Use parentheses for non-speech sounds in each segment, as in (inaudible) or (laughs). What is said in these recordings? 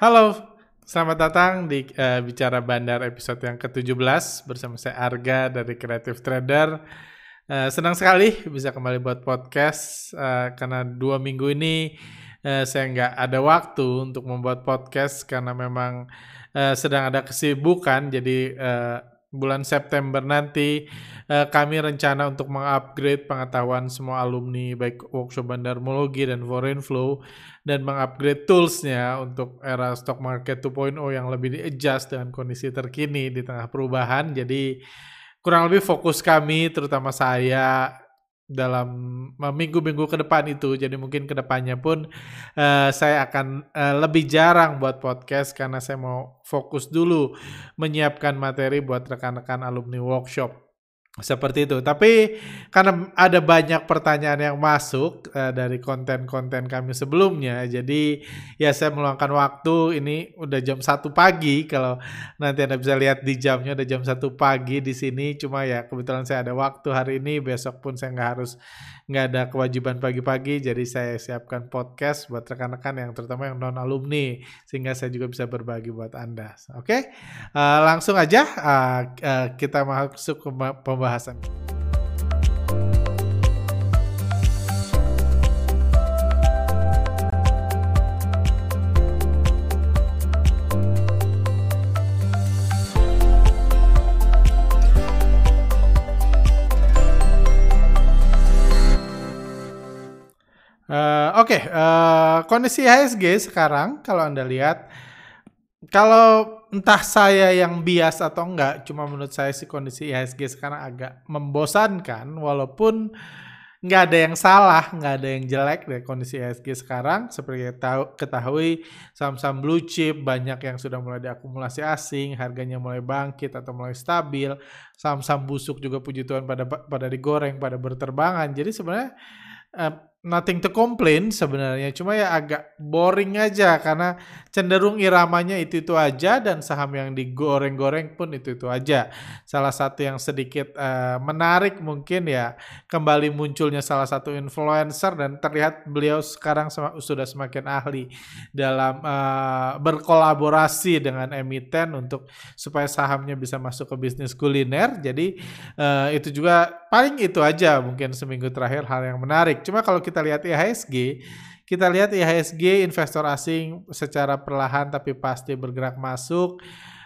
Halo, selamat datang di uh, Bicara Bandar episode yang ke-17 bersama saya Arga dari Creative Trader. Uh, senang sekali bisa kembali buat podcast uh, karena dua minggu ini uh, saya nggak ada waktu untuk membuat podcast karena memang uh, sedang ada kesibukan. Jadi uh, bulan September nanti uh, kami rencana untuk mengupgrade pengetahuan semua alumni baik workshop bandarmologi dan foreign flow dan mengupgrade toolsnya untuk era stock market 2.0 yang lebih di-adjust dengan kondisi terkini di tengah perubahan. Jadi kurang lebih fokus kami terutama saya dalam minggu-minggu ke depan itu. Jadi mungkin ke depannya pun uh, saya akan uh, lebih jarang buat podcast karena saya mau fokus dulu menyiapkan materi buat rekan-rekan alumni workshop. Seperti itu. Tapi karena ada banyak pertanyaan yang masuk uh, dari konten-konten kami sebelumnya, jadi ya saya meluangkan waktu. Ini udah jam satu pagi. Kalau nanti anda bisa lihat di jamnya udah jam satu pagi di sini. Cuma ya kebetulan saya ada waktu hari ini. Besok pun saya nggak harus nggak ada kewajiban pagi-pagi. Jadi saya siapkan podcast buat rekan-rekan yang terutama yang non alumni sehingga saya juga bisa berbagi buat anda. Oke, okay? uh, langsung aja uh, uh, kita masuk ke pembahasan. Uh, Oke, okay, uh, kondisi IHSG sekarang kalau anda lihat, kalau entah saya yang bias atau enggak, cuma menurut saya sih kondisi IHSG sekarang agak membosankan, walaupun nggak ada yang salah, nggak ada yang jelek dari kondisi IHSG sekarang. Seperti kita ketahui, saham-saham blue chip banyak yang sudah mulai diakumulasi asing, harganya mulai bangkit atau mulai stabil. Saham-saham busuk juga puji Tuhan pada pada digoreng, pada berterbangan. Jadi sebenarnya uh, nothing to complain sebenarnya. Cuma ya agak boring aja karena cenderung iramanya itu-itu aja dan saham yang digoreng-goreng pun itu-itu aja. Salah satu yang sedikit uh, menarik mungkin ya kembali munculnya salah satu influencer dan terlihat beliau sekarang sem sudah semakin ahli dalam uh, berkolaborasi dengan emiten untuk supaya sahamnya bisa masuk ke bisnis kuliner. Jadi uh, itu juga paling itu aja mungkin seminggu terakhir hal yang menarik cuma kalau kita lihat IHSG, kita lihat IHSG investor asing secara perlahan tapi pasti bergerak masuk.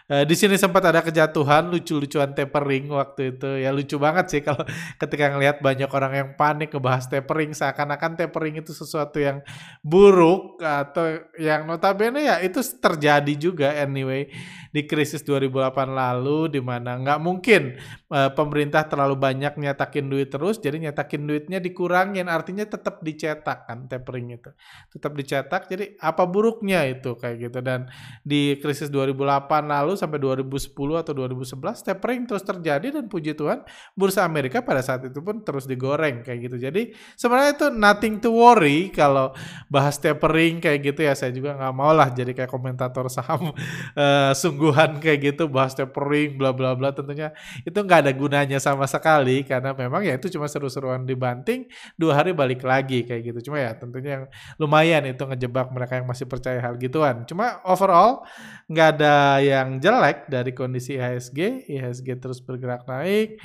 Uh, di sini sempat ada kejatuhan, lucu-lucuan tapering waktu itu. Ya lucu banget sih kalau (laughs) ketika ngelihat banyak orang yang panik ngebahas tapering seakan-akan tapering itu sesuatu yang buruk atau yang notabene ya itu terjadi juga anyway di krisis 2008 lalu di mana nggak mungkin uh, pemerintah terlalu banyak nyatakin duit terus jadi nyatakin duitnya dikurangin artinya tetap dicetak kan tapering itu. Tetap dicetak jadi apa buruknya itu kayak gitu dan di krisis 2008 lalu sampai 2010 atau 2011 tapering terus terjadi dan puji Tuhan bursa Amerika pada saat itu pun terus digoreng kayak gitu. Jadi sebenarnya itu nothing to worry kalau bahas tapering kayak gitu ya saya juga nggak mau lah jadi kayak komentator saham (laughs) uh, sungguhan (laughs) kayak gitu bahas tapering bla bla bla tentunya itu nggak ada gunanya sama sekali karena memang ya itu cuma seru-seruan dibanting dua hari balik lagi kayak gitu. Cuma ya tentunya yang lumayan itu ngejebak mereka yang masih percaya hal gituan. Cuma overall nggak ada yang jelek dari kondisi IHSG, IHSG terus bergerak naik.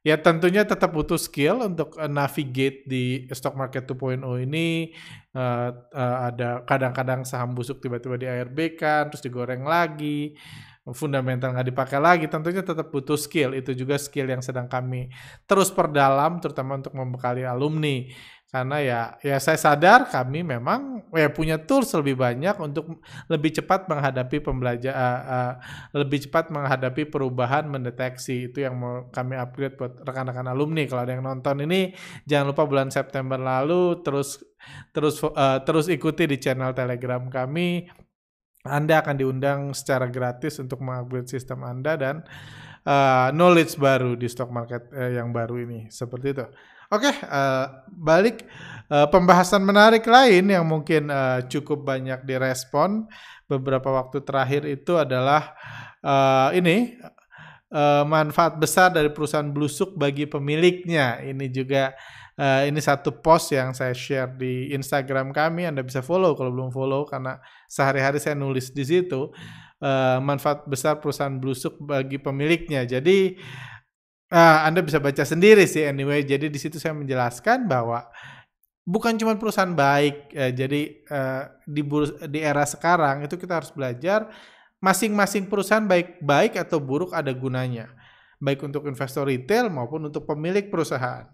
Ya tentunya tetap butuh skill untuk uh, navigate di stock market 2.0 ini. Uh, uh, ada kadang-kadang saham busuk tiba-tiba di ARB kan, terus digoreng lagi. Fundamental nggak dipakai lagi, tentunya tetap butuh skill. Itu juga skill yang sedang kami terus perdalam, terutama untuk membekali alumni karena ya ya saya sadar kami memang ya punya tools lebih banyak untuk lebih cepat menghadapi pembelajaran uh, uh, lebih cepat menghadapi perubahan mendeteksi. Itu yang mau kami upgrade buat rekan-rekan alumni. Kalau ada yang nonton ini jangan lupa bulan September lalu terus terus uh, terus ikuti di channel Telegram kami. Anda akan diundang secara gratis untuk mengupgrade sistem Anda dan uh, knowledge baru di stock market uh, yang baru ini. Seperti itu. Oke, uh, balik uh, pembahasan menarik lain yang mungkin uh, cukup banyak direspon beberapa waktu terakhir itu adalah uh, ini uh, manfaat besar dari perusahaan blusuk bagi pemiliknya. Ini juga uh, ini satu post yang saya share di Instagram kami. Anda bisa follow kalau belum follow karena sehari-hari saya nulis di situ uh, manfaat besar perusahaan blusuk bagi pemiliknya. Jadi uh, Anda bisa baca sendiri sih anyway. Jadi di situ saya menjelaskan bahwa bukan cuma perusahaan baik. Uh, jadi uh, di di era sekarang itu kita harus belajar masing-masing perusahaan baik baik atau buruk ada gunanya baik untuk investor retail maupun untuk pemilik perusahaan.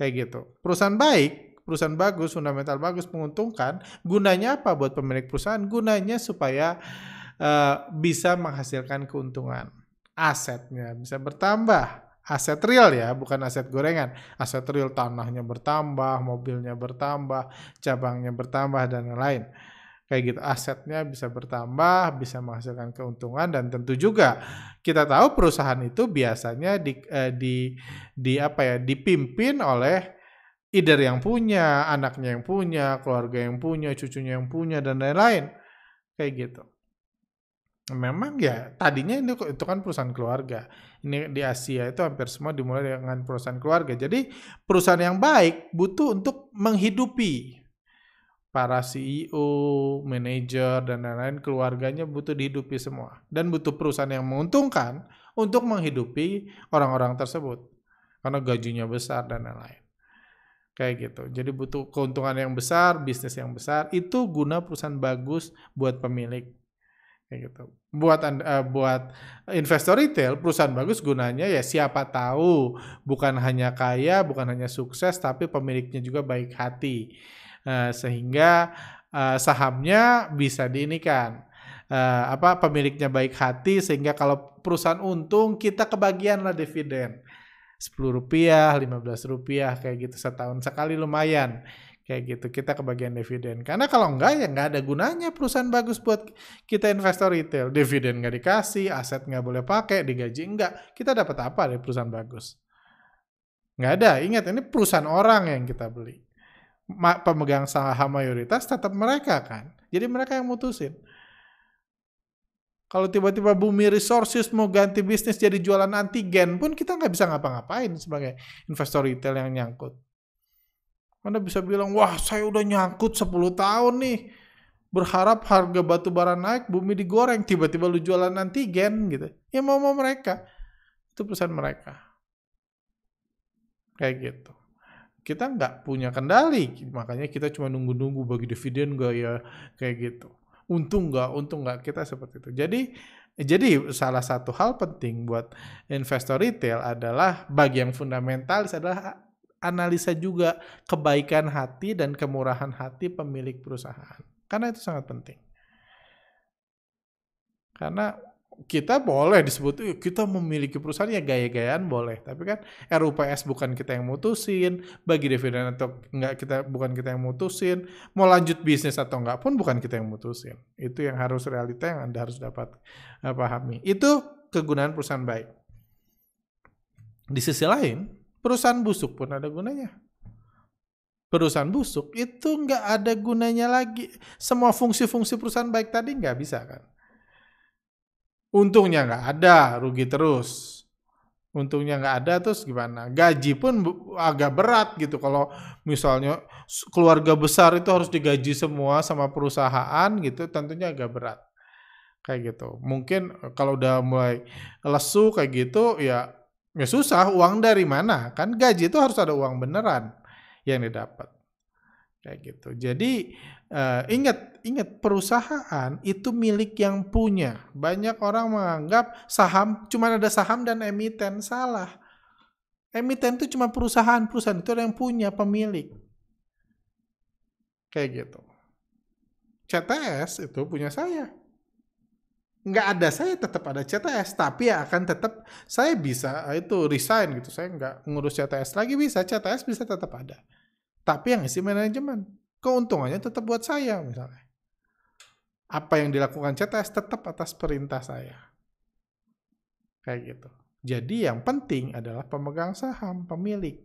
Kayak gitu. Perusahaan baik, perusahaan bagus, fundamental bagus, menguntungkan, gunanya apa buat pemilik perusahaan? Gunanya supaya uh, bisa menghasilkan keuntungan. Asetnya bisa bertambah. Aset real ya, bukan aset gorengan. Aset real tanahnya bertambah, mobilnya bertambah, cabangnya bertambah, dan lain-lain kayak gitu asetnya bisa bertambah, bisa menghasilkan keuntungan dan tentu juga kita tahu perusahaan itu biasanya di eh, di di apa ya dipimpin oleh either yang punya, anaknya yang punya, keluarga yang punya, cucunya yang punya dan lain-lain. Kayak gitu. Memang ya tadinya itu itu kan perusahaan keluarga. Ini di Asia itu hampir semua dimulai dengan perusahaan keluarga. Jadi perusahaan yang baik butuh untuk menghidupi para CEO, manajer, dan lain-lain keluarganya butuh dihidupi semua. Dan butuh perusahaan yang menguntungkan untuk menghidupi orang-orang tersebut. Karena gajinya besar dan lain-lain. Kayak gitu. Jadi butuh keuntungan yang besar, bisnis yang besar. Itu guna perusahaan bagus buat pemilik. Kayak gitu. Buat uh, buat investor retail, perusahaan bagus gunanya ya siapa tahu. Bukan hanya kaya, bukan hanya sukses, tapi pemiliknya juga baik hati uh, sehingga uh, sahamnya bisa diinikan uh, apa pemiliknya baik hati sehingga kalau perusahaan untung kita kebagian lah dividen 10 rupiah, 15 rupiah kayak gitu setahun sekali lumayan kayak gitu kita kebagian dividen karena kalau enggak ya nggak ada gunanya perusahaan bagus buat kita investor retail dividen nggak dikasih aset nggak boleh pakai digaji enggak kita dapat apa dari perusahaan bagus nggak ada ingat ini perusahaan orang yang kita beli pemegang saham mayoritas tetap mereka kan. Jadi mereka yang mutusin. Kalau tiba-tiba Bumi Resources mau ganti bisnis jadi jualan antigen pun kita nggak bisa ngapa-ngapain sebagai investor retail yang nyangkut. Anda bisa bilang, wah saya udah nyangkut 10 tahun nih. Berharap harga batu bara naik, bumi digoreng. Tiba-tiba lu jualan antigen gitu. Ya mau-mau mereka. Itu perusahaan mereka. Kayak gitu kita nggak punya kendali makanya kita cuma nunggu-nunggu bagi dividen gak ya kayak gitu untung nggak untung nggak kita seperti itu jadi jadi salah satu hal penting buat investor retail adalah bagi yang fundamental adalah analisa juga kebaikan hati dan kemurahan hati pemilik perusahaan. Karena itu sangat penting. Karena kita boleh disebut kita memiliki perusahaan ya gaya-gayaan boleh. Tapi kan RUPS bukan kita yang mutusin bagi dividen atau enggak kita bukan kita yang mutusin mau lanjut bisnis atau enggak pun bukan kita yang mutusin. Itu yang harus realita yang anda harus dapat uh, pahami. Itu kegunaan perusahaan baik. Di sisi lain perusahaan busuk pun ada gunanya perusahaan busuk itu enggak ada gunanya lagi semua fungsi-fungsi perusahaan baik tadi enggak bisa kan Untungnya nggak ada, rugi terus. Untungnya nggak ada terus gimana? Gaji pun agak berat gitu kalau misalnya keluarga besar itu harus digaji semua sama perusahaan gitu, tentunya agak berat. Kayak gitu. Mungkin kalau udah mulai lesu kayak gitu ya ya susah uang dari mana? Kan gaji itu harus ada uang beneran yang didapat. Kayak gitu. Jadi uh, ingat ingat perusahaan itu milik yang punya. Banyak orang menganggap saham cuma ada saham dan emiten salah. Emiten itu cuma perusahaan, perusahaan itu yang punya pemilik. Kayak gitu. CTS itu punya saya. Nggak ada saya tetap ada CTS, tapi ya akan tetap saya bisa itu resign gitu. Saya nggak ngurus CTS lagi bisa, CTS bisa tetap ada. Tapi yang isi manajemen, keuntungannya tetap buat saya misalnya. Apa yang dilakukan CTS tetap atas perintah saya. Kayak gitu. Jadi yang penting adalah pemegang saham, pemilik.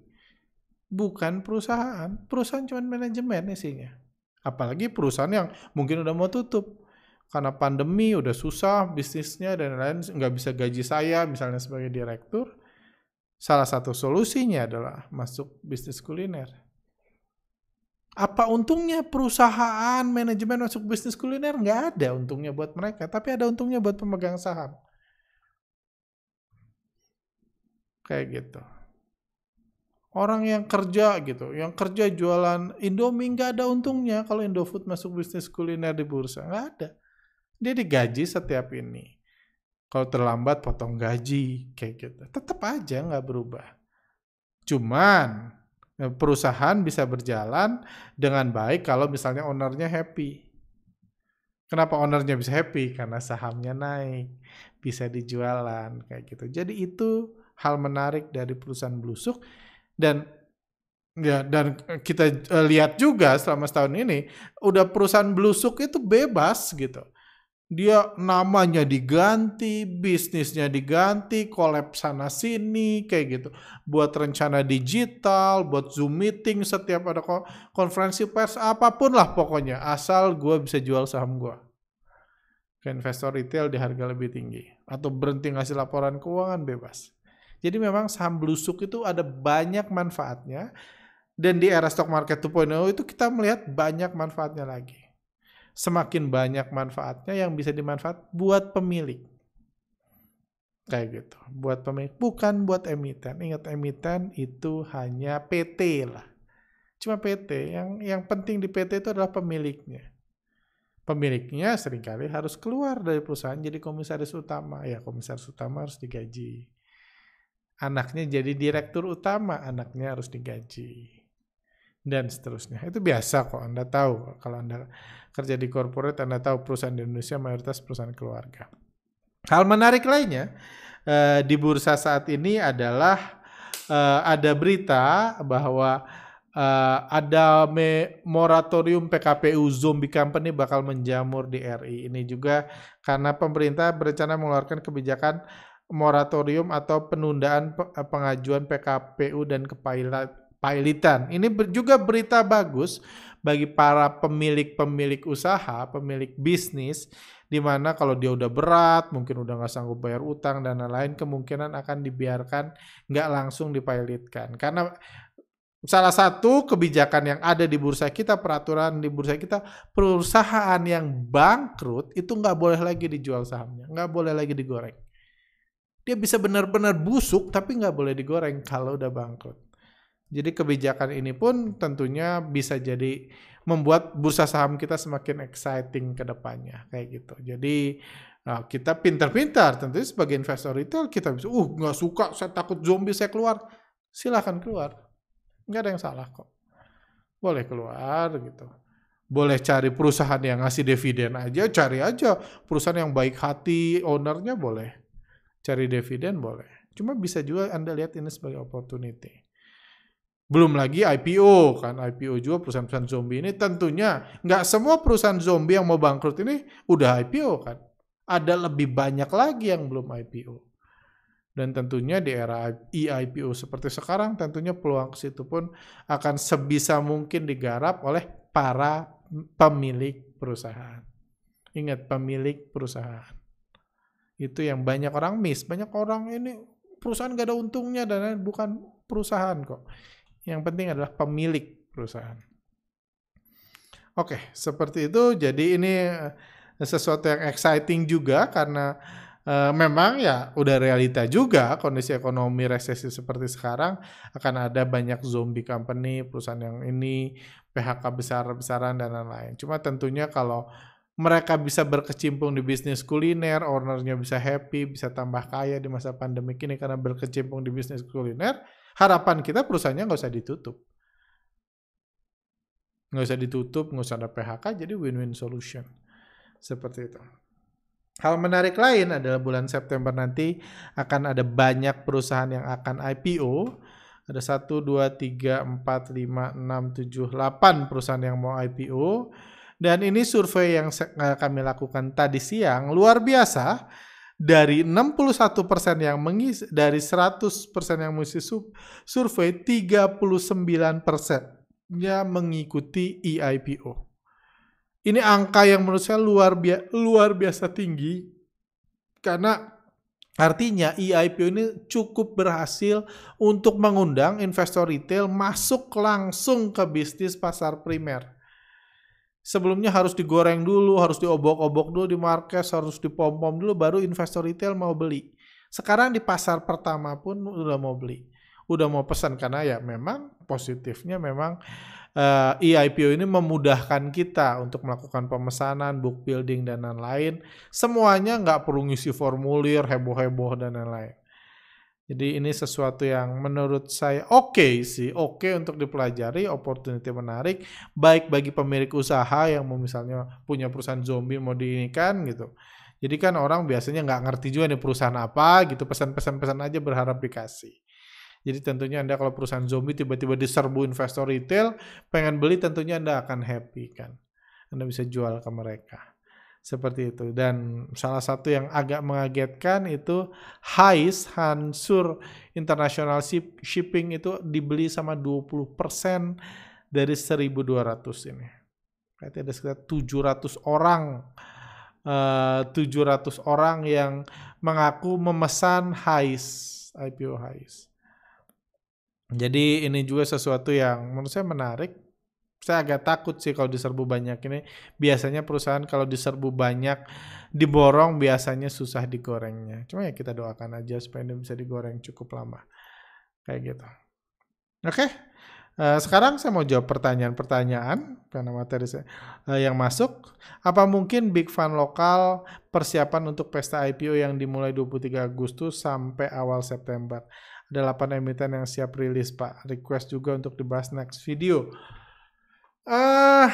Bukan perusahaan. Perusahaan cuma manajemen isinya. Apalagi perusahaan yang mungkin udah mau tutup. Karena pandemi udah susah bisnisnya dan lain-lain nggak bisa gaji saya misalnya sebagai direktur Salah satu solusinya adalah masuk bisnis kuliner. Apa untungnya perusahaan manajemen masuk bisnis kuliner? Nggak ada untungnya buat mereka, tapi ada untungnya buat pemegang saham. Kayak gitu. Orang yang kerja gitu, yang kerja jualan Indomie nggak ada untungnya kalau Indofood masuk bisnis kuliner di bursa. Nggak ada. Dia digaji setiap ini. Kalau terlambat potong gaji, kayak gitu. Tetap aja nggak berubah. Cuman eh, perusahaan bisa berjalan dengan baik kalau misalnya ownernya happy. Kenapa ownernya bisa happy? Karena sahamnya naik, bisa dijualan kayak gitu. Jadi itu hal menarik dari perusahaan blusuk dan ya dan kita uh, lihat juga selama setahun ini udah perusahaan blusuk itu bebas gitu. Dia namanya diganti, bisnisnya diganti, collab sana sini kayak gitu. Buat rencana digital, buat Zoom meeting setiap ada konferensi pers apa pun lah pokoknya asal gue bisa jual saham gue ke investor retail di harga lebih tinggi atau berhenti ngasih laporan keuangan bebas. Jadi memang saham blusuk itu ada banyak manfaatnya dan di era stock market 2.0 itu kita melihat banyak manfaatnya lagi. Semakin banyak manfaatnya yang bisa dimanfaat buat pemilik. Kayak gitu. Buat pemilik, bukan buat emiten. Ingat emiten itu hanya PT lah. Cuma PT. Yang yang penting di PT itu adalah pemiliknya. Pemiliknya sering kali harus keluar dari perusahaan jadi komisaris utama. Ya komisaris utama harus digaji anaknya jadi direktur utama, anaknya harus digaji. Dan seterusnya. Itu biasa kok, Anda tahu. Kalau Anda kerja di corporate, Anda tahu perusahaan di Indonesia mayoritas perusahaan keluarga. Hal menarik lainnya eh, di bursa saat ini adalah eh, ada berita bahwa eh, ada moratorium PKPU zombie company bakal menjamur di RI. Ini juga karena pemerintah berencana mengeluarkan kebijakan moratorium atau penundaan eh, pengajuan PKPU dan kepailitan. Ini juga berita bagus bagi para pemilik-pemilik usaha, pemilik bisnis, di mana kalau dia udah berat, mungkin udah nggak sanggup bayar utang dan lain-lain, kemungkinan akan dibiarkan nggak langsung dipilotkan. Karena salah satu kebijakan yang ada di bursa kita, peraturan di bursa kita, perusahaan yang bangkrut itu nggak boleh lagi dijual sahamnya, nggak boleh lagi digoreng dia bisa benar-benar busuk tapi nggak boleh digoreng kalau udah bangkrut. Jadi kebijakan ini pun tentunya bisa jadi membuat bursa saham kita semakin exciting ke depannya kayak gitu. Jadi nah, kita pintar-pintar tentunya sebagai investor retail kita bisa, uh nggak suka, saya takut zombie saya keluar, silahkan keluar, nggak ada yang salah kok, boleh keluar gitu. Boleh cari perusahaan yang ngasih dividen aja, cari aja perusahaan yang baik hati, ownernya boleh cari dividen boleh. Cuma bisa juga Anda lihat ini sebagai opportunity. Belum lagi IPO kan, IPO juga perusahaan-perusahaan zombie ini tentunya nggak semua perusahaan zombie yang mau bangkrut ini udah IPO kan. Ada lebih banyak lagi yang belum IPO. Dan tentunya di era e-IPO seperti sekarang tentunya peluang ke situ pun akan sebisa mungkin digarap oleh para pemilik perusahaan. Ingat pemilik perusahaan. Itu yang banyak orang miss. Banyak orang ini perusahaan gak ada untungnya dan bukan perusahaan kok. Yang penting adalah pemilik perusahaan. Oke, seperti itu. Jadi ini eh, sesuatu yang exciting juga karena uh, memang ya udah realita juga kondisi ekonomi resesi seperti sekarang akan ada banyak zombie company, perusahaan yang ini PHK besar-besaran dan lain-lain. Cuma tentunya kalau mereka bisa berkecimpung di bisnis kuliner, ownernya bisa happy, bisa tambah kaya di masa pandemi ini karena berkecimpung di bisnis kuliner, harapan kita perusahaannya nggak usah ditutup. Nggak usah ditutup, nggak usah ada PHK, jadi win-win solution. Seperti itu. Hal menarik lain adalah bulan September nanti akan ada banyak perusahaan yang akan IPO. Ada 1, 2, 3, 4, 5, 6, 7, 8 perusahaan yang mau IPO dan ini survei yang kami lakukan tadi siang luar biasa dari 61% yang mengisi dari 100% yang mengisi survei 39% nya mengikuti EIPO. Ini angka yang menurut saya luar biasa luar biasa tinggi karena Artinya EIPO ini cukup berhasil untuk mengundang investor retail masuk langsung ke bisnis pasar primer. Sebelumnya harus digoreng dulu, harus diobok-obok dulu di market, harus dipom-pom dulu, baru investor retail mau beli. Sekarang di pasar pertama pun udah mau beli, udah mau pesan karena ya memang positifnya memang uh, eh, EIPO ini memudahkan kita untuk melakukan pemesanan, book building dan lain-lain. Semuanya nggak perlu ngisi formulir, heboh-heboh dan lain-lain. Jadi ini sesuatu yang menurut saya oke okay sih, oke okay untuk dipelajari, opportunity menarik, baik bagi pemilik usaha yang mau misalnya punya perusahaan zombie mau diinikan gitu. Jadi kan orang biasanya nggak ngerti juga nih perusahaan apa gitu, pesan-pesan-pesan aja berharap dikasih. Jadi tentunya Anda kalau perusahaan zombie tiba-tiba diserbu investor retail, pengen beli tentunya Anda akan happy kan. Anda bisa jual ke mereka. Seperti itu. Dan salah satu yang agak mengagetkan itu HIS, Hansur International Shipping itu dibeli sama 20% dari 1200 ini. Berarti ada sekitar 700 orang uh, eh, 700 orang yang mengaku memesan HIS, IPO HIS. Jadi ini juga sesuatu yang menurut saya menarik. Saya agak takut sih kalau diserbu banyak ini. Biasanya perusahaan kalau diserbu banyak diborong biasanya susah digorengnya. Cuma ya kita doakan aja supaya ini bisa digoreng cukup lama. Kayak gitu. Oke. Okay. Uh, eh, sekarang saya mau jawab pertanyaan-pertanyaan karena materi saya uh, yang masuk. Apa mungkin Big Fun lokal persiapan untuk pesta IPO yang dimulai 23 Agustus sampai awal September? Ada 8 emiten yang siap rilis, Pak. Request juga untuk dibahas next video. Uh,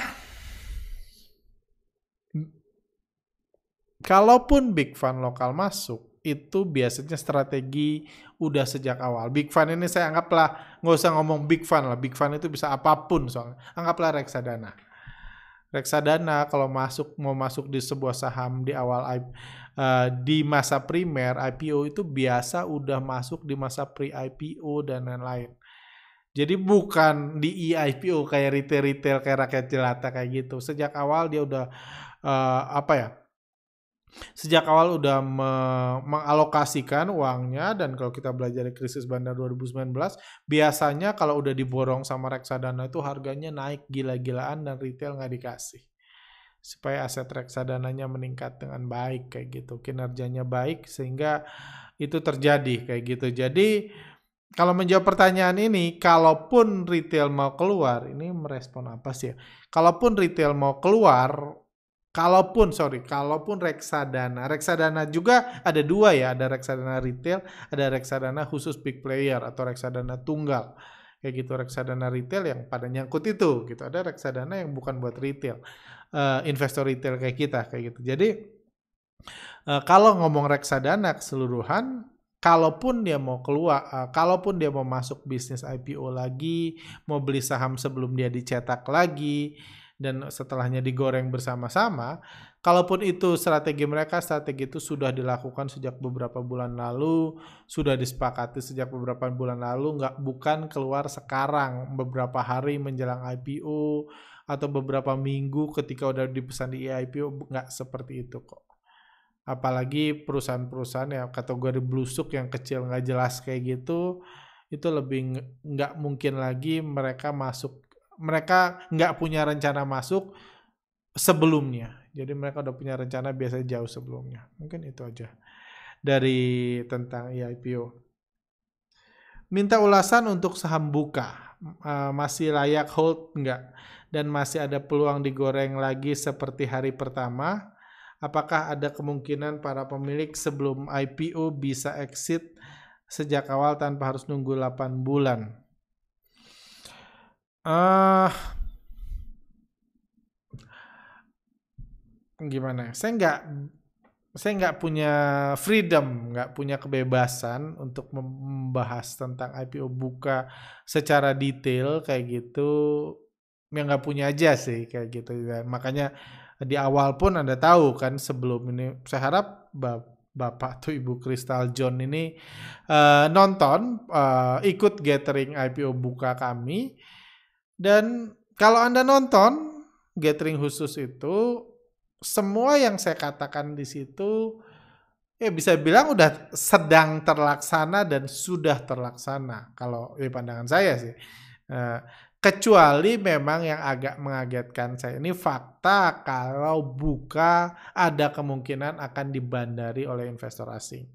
kalaupun Big Fun lokal masuk, itu biasanya strategi udah sejak awal. Big Fun ini saya anggaplah, nggak usah ngomong Big Fun lah. Big Fun itu bisa apa pun soalnya. Anggaplah reksadana. Reksadana kalau masuk mau masuk di sebuah saham di awal uh, di masa primer IPO itu biasa udah masuk di masa pre-IPO dan lain-lain. Jadi bukan di e-IPO kayak retail-retail kayak rakyat jelata kayak gitu. Sejak awal dia udah uh, apa ya? sejak awal udah me mengalokasikan uangnya dan kalau kita belajar dari krisis bandar 2019 biasanya kalau udah diborong sama reksadana itu harganya naik gila-gilaan dan retail nggak dikasih supaya aset reksadananya meningkat dengan baik kayak gitu kinerjanya baik sehingga itu terjadi kayak gitu jadi kalau menjawab pertanyaan ini, kalaupun retail mau keluar, ini merespon apa sih ya? Kalaupun retail mau keluar, Kalaupun sorry, kalaupun reksadana, reksadana juga ada dua ya, ada reksadana retail, ada reksadana khusus big player atau reksadana tunggal, kayak gitu reksadana retail yang pada nyangkut itu, gitu. Ada reksadana yang bukan buat retail, uh, investor retail kayak kita, kayak gitu. Jadi uh, kalau ngomong reksadana keseluruhan, kalaupun dia mau keluar, uh, kalaupun dia mau masuk bisnis IPO lagi, mau beli saham sebelum dia dicetak lagi dan setelahnya digoreng bersama-sama, kalaupun itu strategi mereka, strategi itu sudah dilakukan sejak beberapa bulan lalu, sudah disepakati sejak beberapa bulan lalu, nggak bukan keluar sekarang beberapa hari menjelang IPO atau beberapa minggu ketika udah dipesan di IPO nggak seperti itu kok. Apalagi perusahaan-perusahaan yang kategori blusuk yang kecil nggak jelas kayak gitu, itu lebih nggak mungkin lagi mereka masuk mereka nggak punya rencana masuk sebelumnya. Jadi mereka udah punya rencana biasanya jauh sebelumnya. Mungkin itu aja dari tentang IPO. Minta ulasan untuk saham buka. Uh, masih layak hold nggak? Dan masih ada peluang digoreng lagi seperti hari pertama? Apakah ada kemungkinan para pemilik sebelum IPO bisa exit sejak awal tanpa harus nunggu 8 bulan? uh, gimana? Ya, saya nggak saya nggak punya freedom, nggak punya kebebasan untuk membahas tentang IPO buka secara detail kayak gitu. Yang nggak punya aja sih kayak gitu. Makanya di awal pun anda tahu kan sebelum ini, saya harap Bapak atau Ibu Crystal John ini uh, nonton, uh, ikut gathering IPO buka kami dan kalau Anda nonton gathering khusus itu, semua yang saya katakan di situ ya bisa bilang udah sedang terlaksana dan sudah terlaksana kalau di pandangan saya sih. Uh, kecuali memang yang agak mengagetkan saya ini fakta kalau buka ada kemungkinan akan dibandari oleh investor asing.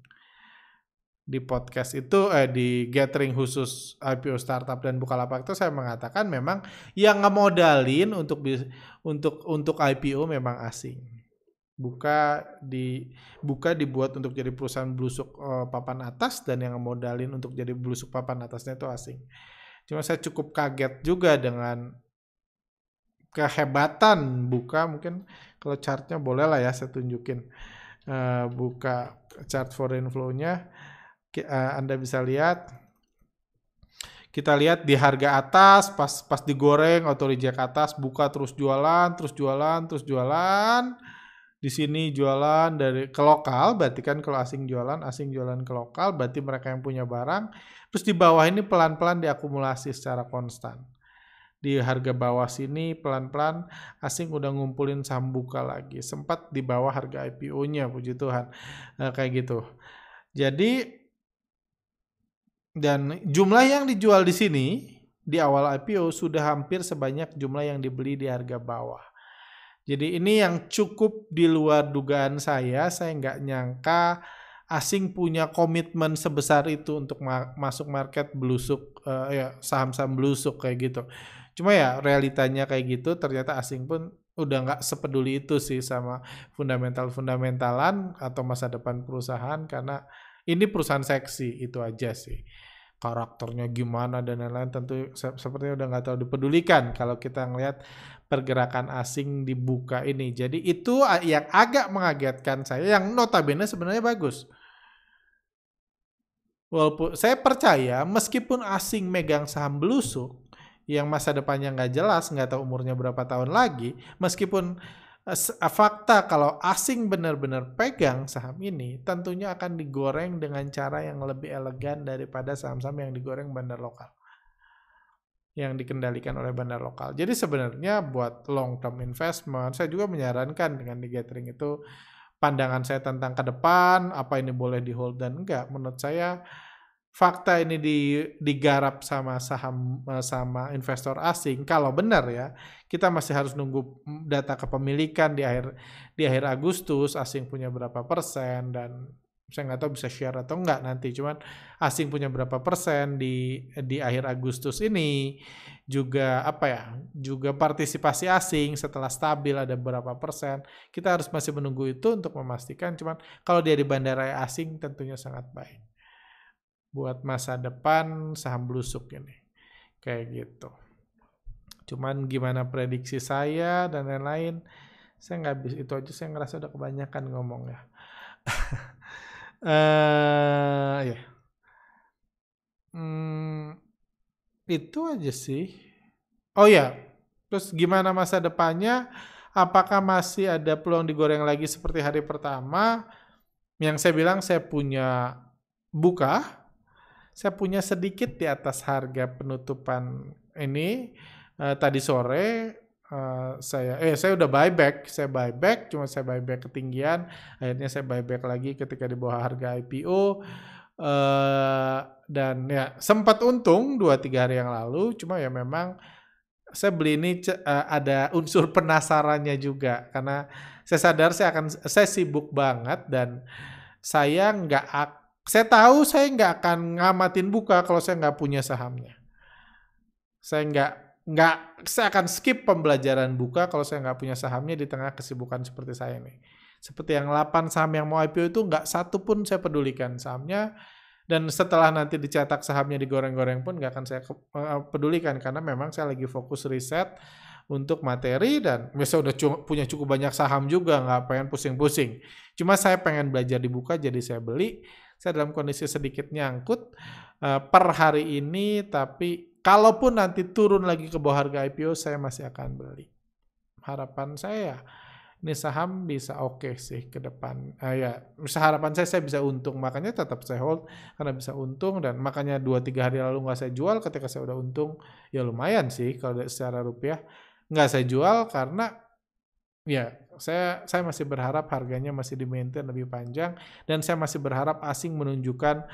Di podcast itu eh, di gathering khusus IPO startup dan Bukalapak itu saya mengatakan memang yang ngemodalin untuk untuk untuk IPO memang asing buka di buka dibuat untuk jadi perusahaan blusuk uh, papan atas dan yang modalin untuk jadi blusuk papan atasnya itu asing. Cuma saya cukup kaget juga dengan kehebatan buka. Mungkin kalau chartnya boleh lah ya saya tunjukin uh, buka chart foreign flow-nya. Uh, Anda bisa lihat. Kita lihat di harga atas pas pas digoreng atau reject atas buka terus jualan terus jualan terus jualan. Di sini jualan dari ke lokal, berarti kan kalau asing jualan, asing jualan ke lokal, berarti mereka yang punya barang. Terus di bawah ini pelan-pelan diakumulasi secara konstan. Di harga bawah sini pelan-pelan asing udah ngumpulin saham buka lagi. Sempat di bawah harga IPO-nya, puji Tuhan. Nah, kayak gitu. Jadi dan jumlah yang dijual di sini di awal IPO sudah hampir sebanyak jumlah yang dibeli di harga bawah. Jadi ini yang cukup di luar dugaan saya. Saya nggak nyangka asing punya komitmen sebesar itu untuk ma masuk market blusuk uh, ya saham-saham blusuk kayak gitu. Cuma ya realitanya kayak gitu. Ternyata asing pun udah nggak sepeduli itu sih sama fundamental-fundamentalan atau masa depan perusahaan karena ini perusahaan seksi itu aja sih karakternya gimana dan lain-lain tentu sepertinya udah nggak terlalu dipedulikan kalau kita ngelihat pergerakan asing dibuka ini. Jadi itu yang agak mengagetkan saya, yang notabene sebenarnya bagus. Walaupun saya percaya meskipun asing megang saham belusuk, yang masa depannya nggak jelas, nggak tahu umurnya berapa tahun lagi, meskipun uh, fakta kalau asing benar-benar pegang saham ini, tentunya akan digoreng dengan cara yang lebih elegan daripada saham-saham yang digoreng bandar lokal yang dikendalikan oleh bandar lokal. Jadi sebenarnya buat long term investment, saya juga menyarankan dengan di gathering itu pandangan saya tentang ke depan, apa ini boleh di hold dan enggak. Menurut saya fakta ini di, digarap sama saham sama investor asing. Kalau benar ya, kita masih harus nunggu data kepemilikan di akhir di akhir Agustus asing punya berapa persen dan saya nggak tahu bisa share atau enggak nanti. Cuman asing punya berapa persen di di akhir Agustus ini juga apa ya juga partisipasi asing setelah stabil ada berapa persen. Kita harus masih menunggu itu untuk memastikan. Cuman kalau dia di bandara asing tentunya sangat baik buat masa depan saham blusuk ini. Kayak gitu. Cuman gimana prediksi saya dan lain-lain saya nggak bisa itu aja. Saya ngerasa udah kebanyakan ngomong ya (laughs) uh, ya. Hmm, itu aja sih. Oh ya, terus gimana masa depannya? Apakah masih ada peluang digoreng lagi seperti hari pertama? Yang saya bilang saya punya buka, saya punya sedikit di atas harga penutupan ini uh, tadi sore Uh, saya eh saya udah buyback, saya buyback, cuma saya buyback ketinggian, akhirnya saya buyback lagi ketika di bawah harga IPO uh, eh, dan ya sempat untung 2-3 hari yang lalu, cuma ya memang saya beli ini uh, ada unsur penasarannya juga. Karena saya sadar saya akan saya sibuk banget dan saya nggak saya tahu saya nggak akan ngamatin buka kalau saya nggak punya sahamnya. Saya nggak nggak saya akan skip pembelajaran buka kalau saya nggak punya sahamnya di tengah kesibukan seperti saya nih. Seperti yang 8 saham yang mau IPO itu nggak satu pun saya pedulikan sahamnya dan setelah nanti dicetak sahamnya digoreng-goreng pun nggak akan saya eh, pedulikan karena memang saya lagi fokus riset untuk materi dan biasa udah punya cukup banyak saham juga nggak pengen pusing-pusing. Cuma saya pengen belajar dibuka jadi saya beli. Saya dalam kondisi sedikit nyangkut uh, per hari ini tapi kalaupun nanti turun lagi ke bawah harga IPO, saya masih akan beli. Harapan saya ini saham bisa oke okay sih ke depan. Uh, ya, harapan saya saya bisa untung, makanya tetap saya hold karena bisa untung dan makanya 2-3 hari lalu nggak saya jual ketika saya udah untung, ya lumayan sih kalau secara rupiah. Nggak saya jual karena ya saya saya masih berharap harganya masih di maintain lebih panjang dan saya masih berharap asing menunjukkan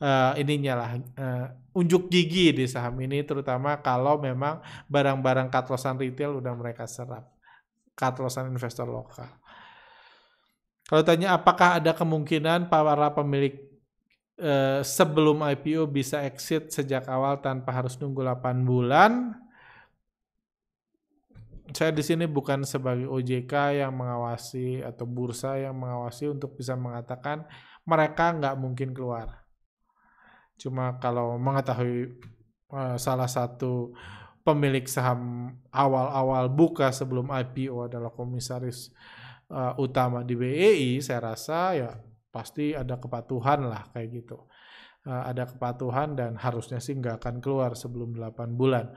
uh, ininya lah uh, unjuk gigi di saham ini terutama kalau memang barang-barang katlosan retail udah mereka serap katlosan investor lokal. Kalau tanya apakah ada kemungkinan para pemilik uh, sebelum IPO bisa exit sejak awal tanpa harus nunggu 8 bulan? saya di sini bukan sebagai OJK yang mengawasi atau bursa yang mengawasi untuk bisa mengatakan mereka nggak mungkin keluar. Cuma kalau mengetahui uh, salah satu pemilik saham awal-awal buka sebelum IPO adalah komisaris uh, utama di BEI, saya rasa ya pasti ada kepatuhan lah kayak gitu. Uh, ada kepatuhan dan harusnya sih nggak akan keluar sebelum 8 bulan.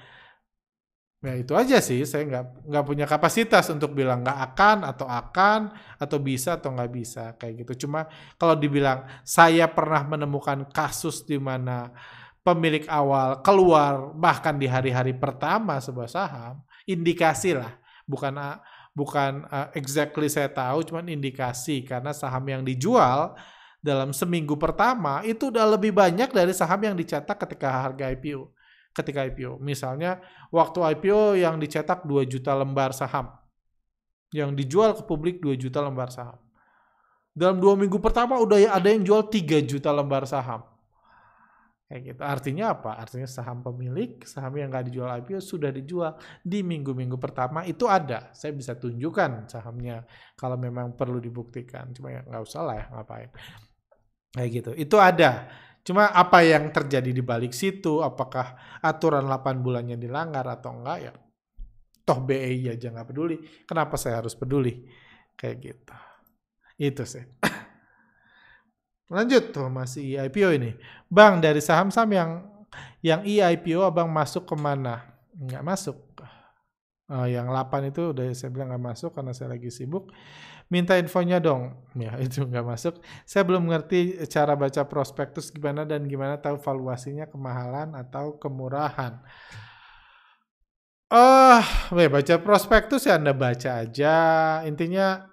Ya itu aja sih, saya nggak nggak punya kapasitas untuk bilang nggak akan atau akan atau bisa atau nggak bisa kayak gitu. Cuma kalau dibilang saya pernah menemukan kasus di mana pemilik awal keluar bahkan di hari-hari pertama sebuah saham, indikasi lah, bukan bukan uh, exactly saya tahu, cuman indikasi. Karena saham yang dijual dalam seminggu pertama itu udah lebih banyak dari saham yang dicetak ketika harga IPO ketika IPO. Misalnya waktu IPO yang dicetak 2 juta lembar saham. Yang dijual ke publik 2 juta lembar saham. Dalam dua minggu pertama udah ada yang jual 3 juta lembar saham. Kayak gitu. Artinya apa? Artinya saham pemilik, saham yang nggak dijual IPO sudah dijual di minggu-minggu pertama itu ada. Saya bisa tunjukkan sahamnya kalau memang perlu dibuktikan. Cuma ya nggak usah lah ya ngapain. Kayak gitu. Itu ada. Cuma apa yang terjadi di balik situ, apakah aturan 8 bulannya dilanggar atau enggak ya toh BEI aja nggak peduli. Kenapa saya harus peduli? Kayak gitu. Itu sih. (coughs) Lanjut tuh masih IPO ini. Bang dari saham-saham yang yang IPO abang masuk ke mana? Nggak masuk. Uh, yang 8 itu udah saya bilang nggak masuk karena saya lagi sibuk minta infonya dong. (laughs) Ya, itu nggak masuk. Saya belum ngerti cara baca prospektus gimana dan gimana tahu valuasinya kemahalan atau kemurahan. Oh, uh, baca prospektus ya Anda baca aja. Intinya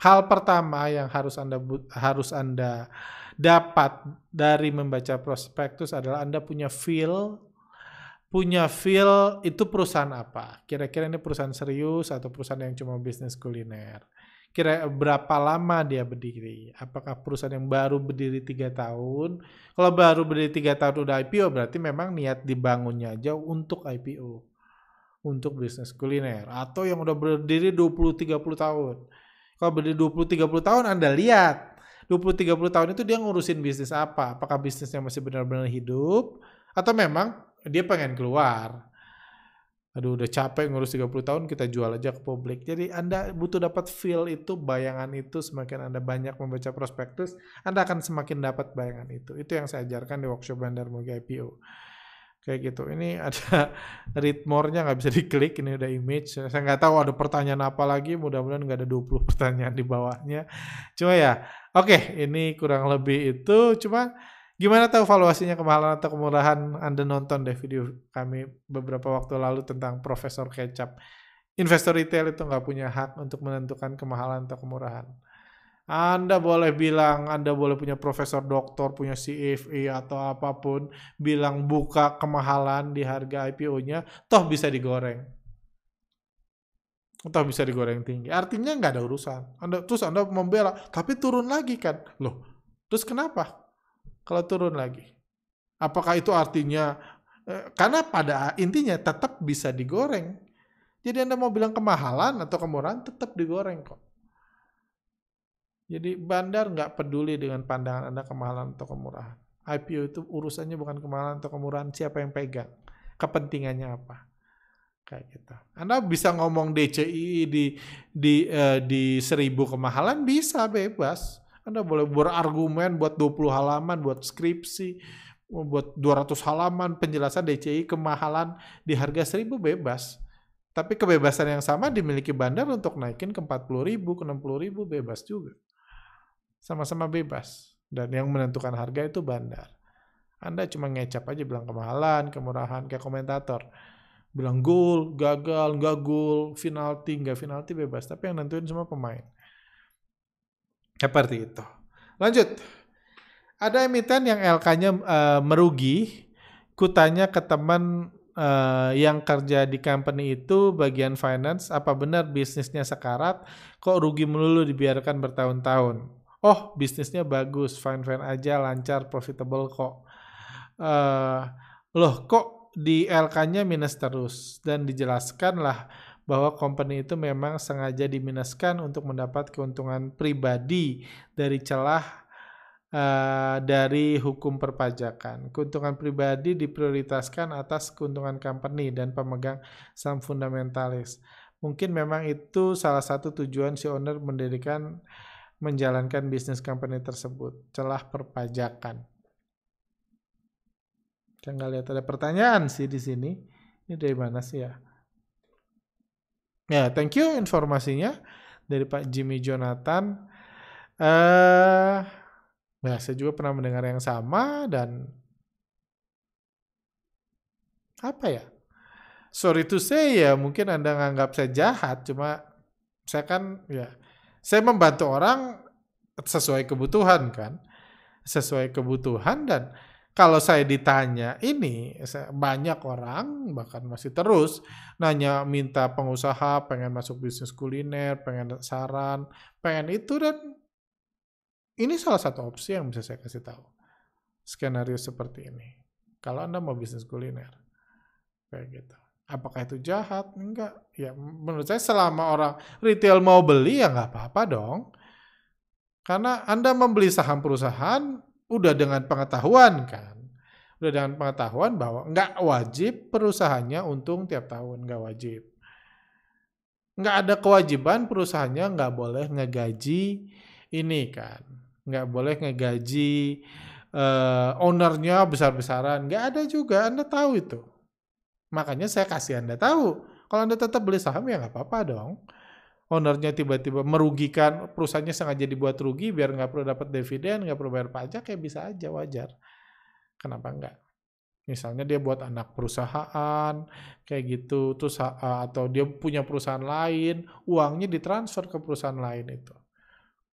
hal pertama yang harus Anda harus Anda dapat dari membaca prospektus adalah Anda punya feel punya feel itu perusahaan apa? Kira-kira ini perusahaan serius atau perusahaan yang cuma bisnis kuliner? Kira berapa lama dia berdiri? Apakah perusahaan yang baru berdiri tiga tahun? Kalau baru berdiri tiga tahun udah IPO berarti memang niat dibangunnya aja untuk IPO, untuk bisnis kuliner. Atau yang udah berdiri 20-30 tahun. Kalau berdiri 20-30 tahun Anda lihat 20-30 tahun itu dia ngurusin bisnis apa? Apakah bisnisnya masih benar-benar hidup? Atau memang dia pengen keluar? Aduh udah capek ngurus 30 tahun kita jual aja ke publik. Jadi Anda butuh dapat feel itu, bayangan itu semakin Anda banyak membaca prospektus, Anda akan semakin dapat bayangan itu. Itu yang saya ajarkan di workshop Bandar Mugi IPO. Kayak gitu. Ini (laughs) ada read more-nya nggak bisa diklik, ini udah image. Saya nggak tahu ada pertanyaan apa lagi, mudah-mudahan nggak ada 20 (laughs) pertanyaan di bawahnya. Cuma ya, oke, okay, ini kurang lebih itu. Cuma Gimana tahu valuasinya kemahalan atau kemurahan? Anda nonton deh video kami beberapa waktu lalu tentang Profesor Kecap. Investor retail itu nggak punya hak untuk menentukan kemahalan atau kemurahan. Anda boleh bilang, Anda boleh punya profesor doktor, punya CFA atau apa pun, bilang buka kemahalan di harga IPO-nya, toh bisa digoreng. Toh bisa digoreng tinggi. Artinya nggak ada urusan. Anda, terus Anda membela, tapi turun lagi kan. Loh, terus kenapa? Kalau turun lagi. Apakah itu artinya eh, karena pada intinya tetap bisa digoreng. Jadi Anda mau bilang kemahalan atau kemurahan tetap digoreng kok. Jadi bandar nggak peduli dengan pandangan Anda kemahalan atau kemurahan. IPO itu urusannya bukan kemahalan atau kemurahan, siapa yang pegang, kepentingannya apa. Kayak gitu. Anda bisa ngomong DCI di di uh, di seribu kemahalan bisa bebas. Anda boleh berargumen buat 20 halaman, buat skripsi, buat 200 halaman penjelasan DCI kemahalan di harga 1000 bebas. Tapi kebebasan yang sama dimiliki bandar untuk naikin ke 40 ribu, ke 60 ribu bebas juga. Sama-sama bebas. Dan yang menentukan harga itu bandar. Anda cuma ngecap aja bilang kemahalan, kemurahan, kayak komentator. bilang gol, gagal, nggak gol, penalti, nggak penalti bebas. Tapi yang nentuin semua pemain. Seperti itu. Lanjut. Ada emiten yang LK-nya uh, merugi. Kutanya ke teman uh, yang kerja di company itu bagian finance, apa benar bisnisnya sekarat? Kok rugi melulu dibiarkan bertahun-tahun? Oh, bisnisnya bagus, fine-fine aja, lancar, profitable kok. Uh, loh, kok di LK-nya minus terus dan dijelaskanlah bahwa company itu memang sengaja diminuskan untuk mendapat keuntungan pribadi dari celah uh, dari hukum perpajakan. Keuntungan pribadi diprioritaskan atas keuntungan company dan pemegang saham fundamentalis. Mungkin memang itu salah satu tujuan si owner mendirikan menjalankan bisnis company tersebut, celah perpajakan. Saya nggak lihat ada pertanyaan sih di sini. Ini dari mana sih ya? Ya, thank you informasinya dari Pak Jimmy Jonathan. Eh, uh, ya, saya juga pernah mendengar yang sama dan apa ya? Sorry to say ya, mungkin Anda nganggap saya jahat, cuma saya kan ya, saya membantu orang sesuai kebutuhan kan, sesuai kebutuhan dan kalau saya ditanya ini banyak orang bahkan masih terus nanya minta pengusaha pengen masuk bisnis kuliner pengen saran pengen itu dan ini salah satu opsi yang bisa saya kasih tahu. Skenario seperti ini. Kalau anda mau bisnis kuliner kayak gitu. Apakah itu jahat? Enggak. Ya menurut saya selama orang retail mau beli ya nggak apa-apa dong. Karena anda membeli saham perusahaan udah dengan pengetahuan kan? Udah dengan pengetahuan bahwa nggak wajib perusahaannya untung tiap tahun nggak wajib. Nggak ada kewajiban perusahaannya nggak boleh ngegaji ini kan? Nggak boleh ngegaji uh, ownernya besar-besaran. Nggak ada juga anda tahu itu. Makanya saya kasih anda tahu. Kalau anda tetap beli saham ya nggak apa-apa dong ownernya tiba-tiba merugikan perusahaannya sengaja dibuat rugi biar nggak perlu dapat dividen nggak perlu bayar pajak ya bisa aja wajar. Kenapa enggak misalnya dia buat anak perusahaan kayak gitu terus atau dia punya perusahaan lain uangnya ditransfer ke perusahaan lain itu.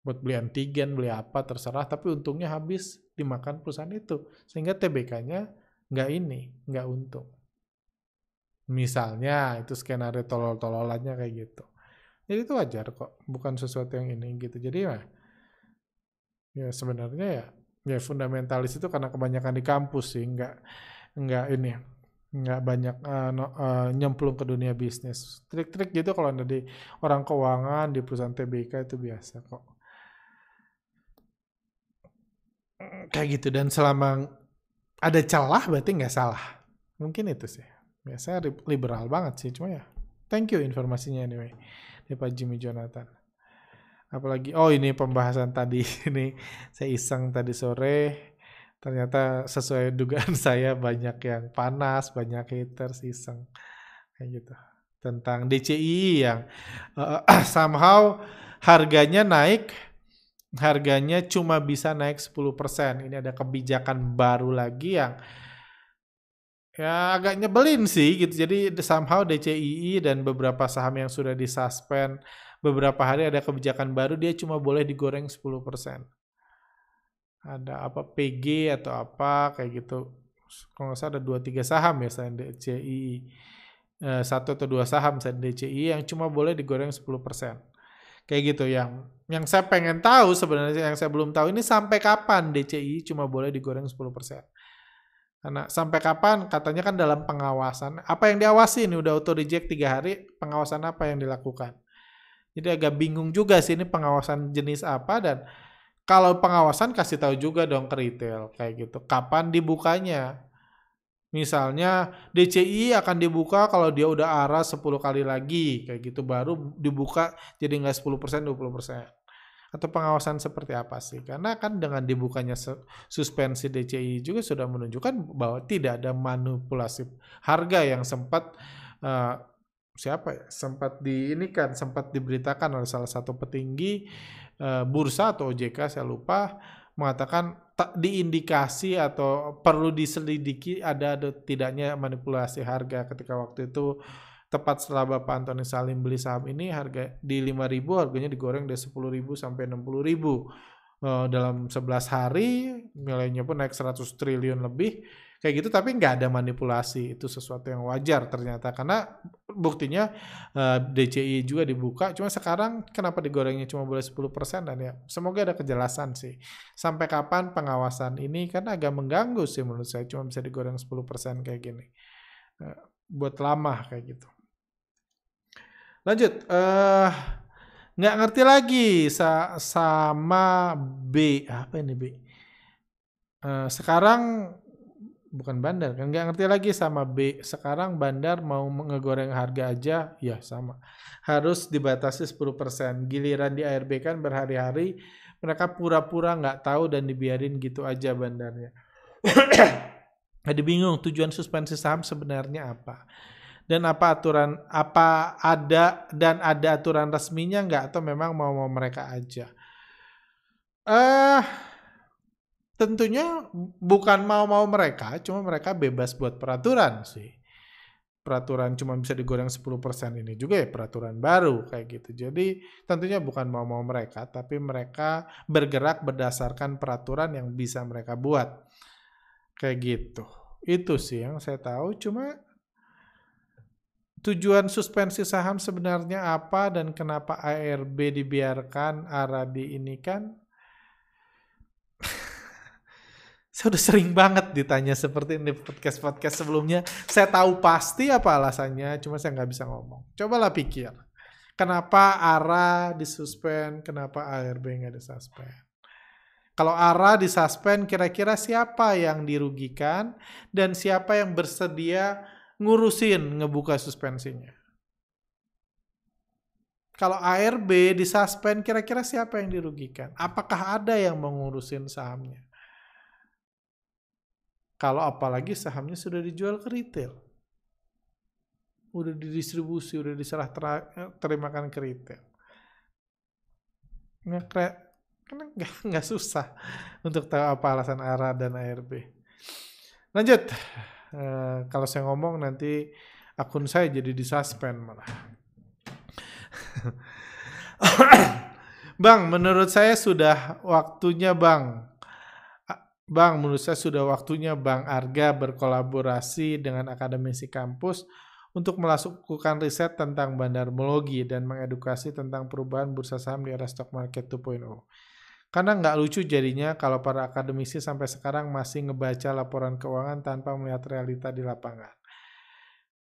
Buat beli antigen beli apa terserah tapi untungnya habis dimakan perusahaan itu. Sehingga TBK-nya nggak ini nggak untung. Misalnya itu skenario tolol-tololannya kayak gitu jadi itu wajar kok, bukan sesuatu yang ini gitu. Jadi ya, ya sebenarnya ya, ya fundamentalis itu karena kebanyakan di kampus sih, nggak nggak ini, nggak banyak uh, no, uh, nyemplung ke dunia bisnis. Trik-trik gitu kalau anda di orang keuangan di perusahaan TBK itu biasa kok. Kayak gitu dan selama ada celah berarti nggak salah. Mungkin itu sih. Biasanya liberal banget sih, cuma ya. Thank you informasinya anyway (laughs) ya Pak Jimmy Jonathan. Apalagi, oh ini pembahasan tadi (laughs) ini saya iseng tadi sore. Ternyata sesuai dugaan (laughs) saya banyak yang panas, banyak haters iseng kayak gitu tentang DCI yang uh, (clears throat) somehow harganya naik harganya cuma bisa naik 10%. Ini ada kebijakan baru lagi yang ya agak nyebelin sih gitu. Jadi somehow DCII dan beberapa saham yang sudah disuspend beberapa hari ada kebijakan baru dia cuma boleh digoreng 10%. Ada apa PG atau apa kayak gitu. Kalau nggak salah ada dua tiga saham ya selain DCII. Eh, satu atau dua saham selain DCI yang cuma boleh digoreng 10%. Kayak gitu yang yang saya pengen tahu sebenarnya yang saya belum tahu ini sampai kapan DCI cuma boleh digoreng 10%. Karena sampai kapan katanya kan dalam pengawasan. Apa yang diawasi ini udah auto reject tiga hari, pengawasan apa yang dilakukan? Jadi agak bingung juga sih ini pengawasan jenis apa dan kalau pengawasan kasih tahu juga dong ke retail kayak gitu. Kapan dibukanya? Misalnya DCI akan dibuka kalau dia udah arah 10 kali lagi kayak gitu baru dibuka jadi nggak 10% 20% atau pengawasan seperti apa sih? Karena kan dengan dibukanya suspensi DCI juga sudah menunjukkan bahwa tidak ada manipulasi harga yang sempat uh, siapa ya? Sempat di ini kan sempat diberitakan oleh salah satu petinggi uh, bursa atau OJK saya lupa mengatakan diindikasi atau perlu diselidiki ada, ada tidaknya manipulasi harga ketika waktu itu tepat setelah Bapak Antoni Salim beli saham ini harga di 5.000 harganya digoreng dari 10.000 sampai 60.000 uh, eh, dalam 11 hari nilainya pun naik 100 triliun lebih. Kayak gitu tapi nggak ada manipulasi. Itu sesuatu yang wajar ternyata. Karena buktinya uh, eh, DCI juga dibuka. Cuma sekarang kenapa digorengnya cuma boleh 10% dan ya semoga ada kejelasan sih. Sampai kapan pengawasan ini? Kan agak mengganggu sih menurut saya. Cuma bisa digoreng 10% kayak gini. Uh, buat lama kayak gitu lanjut uh, nggak ngerti lagi sa sama B. Apa ini B? Uh, sekarang bukan bandar kan? Nggak ngerti lagi sama B. Sekarang bandar mau ngegoreng harga aja ya sama. Harus dibatasi 10% giliran di ARB kan berhari-hari mereka pura-pura nggak tahu dan dibiarin gitu aja bandarnya. (clears throat) Jadi bingung tujuan suspensi saham sebenarnya apa dan apa aturan apa ada dan ada aturan resminya nggak atau memang mau mau mereka aja eh uh, tentunya bukan mau-mau mereka, cuma mereka bebas buat peraturan sih. Peraturan cuma bisa digoreng 10% ini juga ya peraturan baru kayak gitu. Jadi tentunya bukan mau-mau mereka, tapi mereka bergerak berdasarkan peraturan yang bisa mereka buat. Kayak gitu. Itu sih yang saya tahu, cuma tujuan suspensi saham sebenarnya apa dan kenapa ARB dibiarkan, ARA ini kan (laughs) saya udah sering banget ditanya seperti ini podcast-podcast sebelumnya. Saya tahu pasti apa alasannya, cuma saya nggak bisa ngomong. Cobalah pikir. Kenapa ARA disuspend, kenapa ARB nggak disuspend? Kalau ARA disuspend, kira-kira siapa yang dirugikan dan siapa yang bersedia ngurusin ngebuka suspensinya? Kalau ARB disuspend, kira-kira siapa yang dirugikan? Apakah ada yang mengurusin sahamnya? Kalau apalagi sahamnya sudah dijual ke retail. Udah didistribusi, udah diserah terimakan ke retail. Nggak, nggak, nggak susah untuk tahu apa alasan ARA dan ARB. Lanjut. Uh, kalau saya ngomong nanti akun saya jadi disuspend malah. (coughs) bang, menurut saya sudah waktunya Bang Bang, menurut saya sudah waktunya Bang Arga berkolaborasi dengan akademisi kampus untuk melakukan riset tentang bandarmologi dan mengedukasi tentang perubahan bursa saham di era stock market 2.0. Karena nggak lucu jadinya kalau para akademisi sampai sekarang masih ngebaca laporan keuangan tanpa melihat realita di lapangan.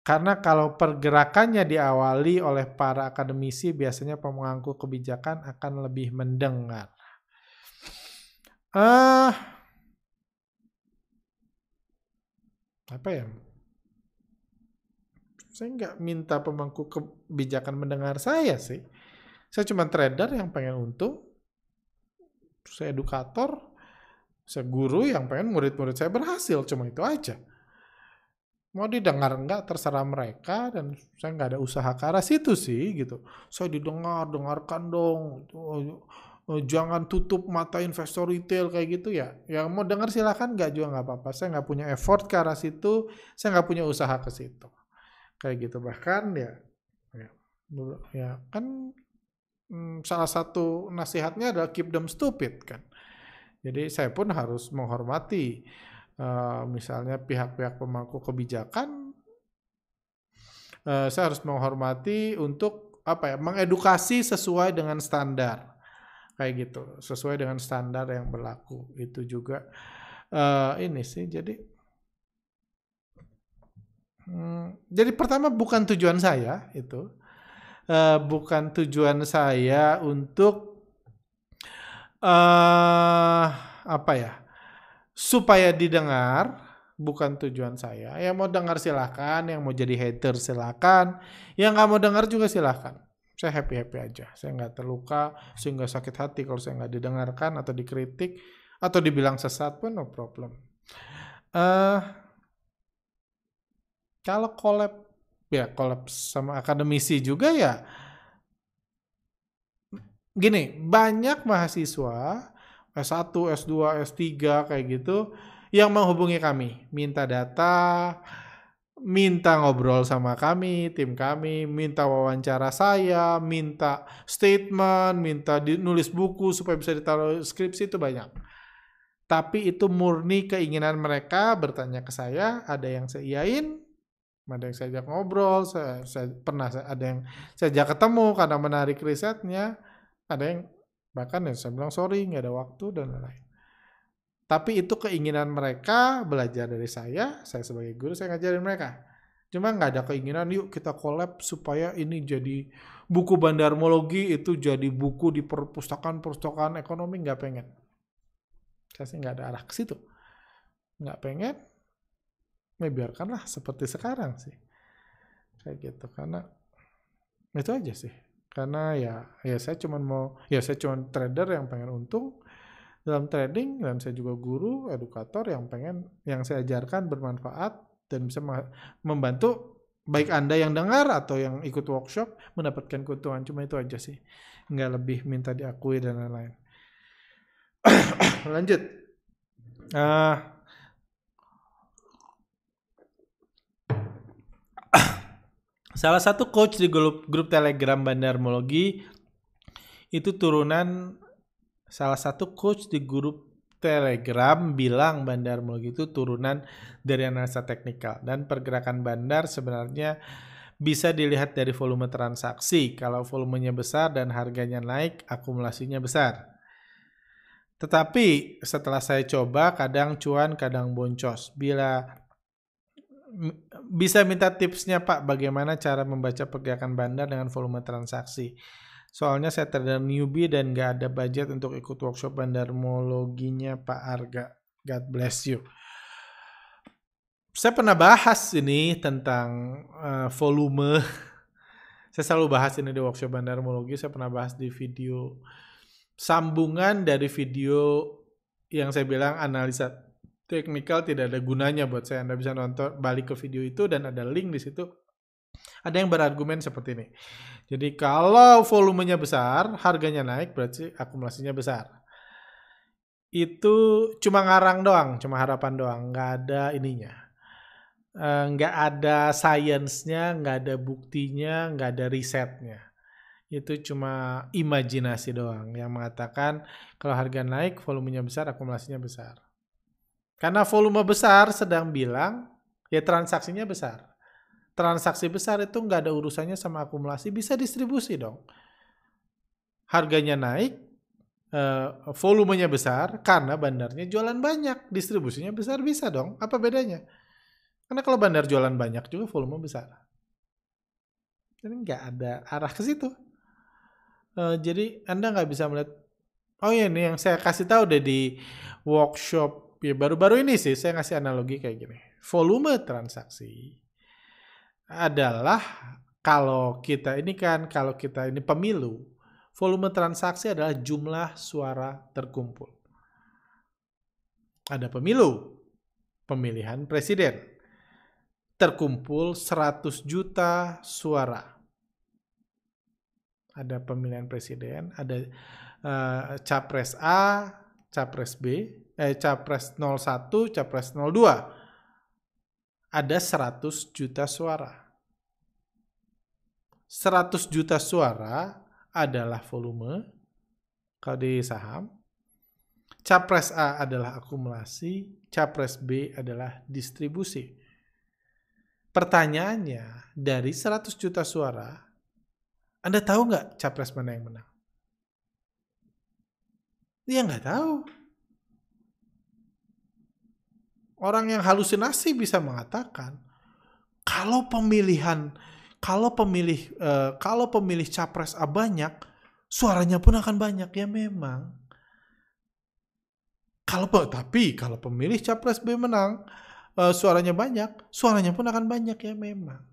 Karena kalau pergerakannya diawali oleh para akademisi, biasanya pemangku kebijakan akan lebih mendengar. Uh, apa ya saya nggak minta pemangku kebijakan mendengar saya sih saya cuma trader yang pengen untung saya edukator saya guru yang pengen murid-murid saya berhasil cuma itu aja mau didengar enggak terserah mereka dan saya nggak ada usaha ke arah situ sih gitu saya didengar dengarkan dong Eh, jangan tutup mata investor retail kayak gitu ya. Yang mau dengar silahkan nggak juga nggak apa-apa. Saya nggak punya effort ke arah situ, saya nggak punya usaha ke situ. Kayak gitu bahkan ya, ya, ya kan hmm, salah satu nasihatnya adalah keep them stupid kan. Jadi saya pun harus menghormati uh, misalnya pihak-pihak pemangku kebijakan. Uh, saya harus menghormati untuk apa ya mengedukasi sesuai dengan standar kayak gitu sesuai dengan standar yang berlaku itu juga uh, ini sih jadi hmm, jadi pertama bukan tujuan saya itu uh, bukan tujuan saya untuk uh, apa ya supaya didengar bukan tujuan saya. Yang mau dengar silahkan yang mau jadi hater silahkan yang nggak mau dengar juga silahkan saya happy happy aja saya nggak terluka saya nggak sakit hati kalau saya nggak didengarkan atau dikritik atau dibilang sesat pun no problem. Uh, kalau collab ya collab sama akademisi juga ya gini banyak mahasiswa S1, S2, S3 kayak gitu yang menghubungi kami, minta data, minta ngobrol sama kami, tim kami, minta wawancara saya, minta statement, minta nulis buku supaya bisa ditaruh skripsi itu banyak. Tapi itu murni keinginan mereka bertanya ke saya, ada yang saya iyain, ada yang saya ajak ngobrol, saya, saya pernah ada yang saya ajak ketemu karena menarik risetnya, ada yang bahkan yang saya bilang sorry nggak ada waktu dan lain-lain. Tapi itu keinginan mereka belajar dari saya, saya sebagai guru saya ngajarin mereka. Cuma nggak ada keinginan yuk kita collab supaya ini jadi buku bandarmologi itu jadi buku di perpustakaan-perpustakaan ekonomi nggak pengen. Saya sih nggak ada arah ke situ. Nggak pengen, ya biarkanlah seperti sekarang sih. Kayak gitu, karena itu aja sih. Karena ya, ya saya cuma mau, ya saya cuma trader yang pengen untung, dalam trading dan saya juga guru edukator yang pengen yang saya ajarkan bermanfaat dan bisa membantu baik anda yang dengar atau yang ikut workshop mendapatkan keuntungan. Cuma itu aja sih. Nggak lebih minta diakui dan lain-lain. (clears throat) Lanjut. Uh, salah satu coach di grup grup telegram bandarmologi itu turunan salah satu coach di grup Telegram bilang bandar Bandarmologi itu turunan dari analisa teknikal dan pergerakan bandar sebenarnya bisa dilihat dari volume transaksi. Kalau volumenya besar dan harganya naik, akumulasinya besar. Tetapi setelah saya coba, kadang cuan, kadang boncos. Bila bisa minta tipsnya Pak, bagaimana cara membaca pergerakan bandar dengan volume transaksi? Soalnya saya trader newbie dan nggak ada budget untuk ikut workshop bandarmologinya Pak Arga. God bless you. Saya pernah bahas ini tentang uh, volume. (laughs) saya selalu bahas ini di workshop bandarmologi. Saya pernah bahas di video sambungan dari video yang saya bilang analisa teknikal tidak ada gunanya buat saya. Anda bisa nonton balik ke video itu dan ada link di situ ada yang berargumen seperti ini. Jadi kalau volumenya besar, harganya naik berarti akumulasinya besar. Itu cuma ngarang doang, cuma harapan doang, nggak ada ininya. Eh, nggak ada sainsnya, nggak ada buktinya, nggak ada risetnya. Itu cuma imajinasi doang yang mengatakan kalau harga naik, volumenya besar, akumulasinya besar. Karena volume besar sedang bilang ya transaksinya besar transaksi besar itu nggak ada urusannya sama akumulasi, bisa distribusi dong. Harganya naik, uh, volumenya besar karena bandarnya jualan banyak, distribusinya besar bisa dong. Apa bedanya? Karena kalau bandar jualan banyak juga volume besar. Jadi nggak ada arah ke situ. Uh, jadi Anda nggak bisa melihat, oh ya ini yang saya kasih tahu deh di workshop ya baru-baru ini sih saya ngasih analogi kayak gini. Volume transaksi adalah kalau kita ini kan kalau kita ini pemilu, volume transaksi adalah jumlah suara terkumpul. Ada pemilu, pemilihan presiden. Terkumpul 100 juta suara. Ada pemilihan presiden, ada uh, capres A, capres B, eh capres 01, capres 02 ada 100 juta suara. 100 juta suara adalah volume kalau di saham. Capres A adalah akumulasi, capres B adalah distribusi. Pertanyaannya, dari 100 juta suara, Anda tahu nggak capres mana yang menang? Dia nggak tahu. Orang yang halusinasi bisa mengatakan kalau pemilihan kalau pemilih uh, kalau pemilih capres A banyak, suaranya pun akan banyak ya memang. Kalau tapi kalau pemilih capres B menang, uh, suaranya banyak, suaranya pun akan banyak ya memang.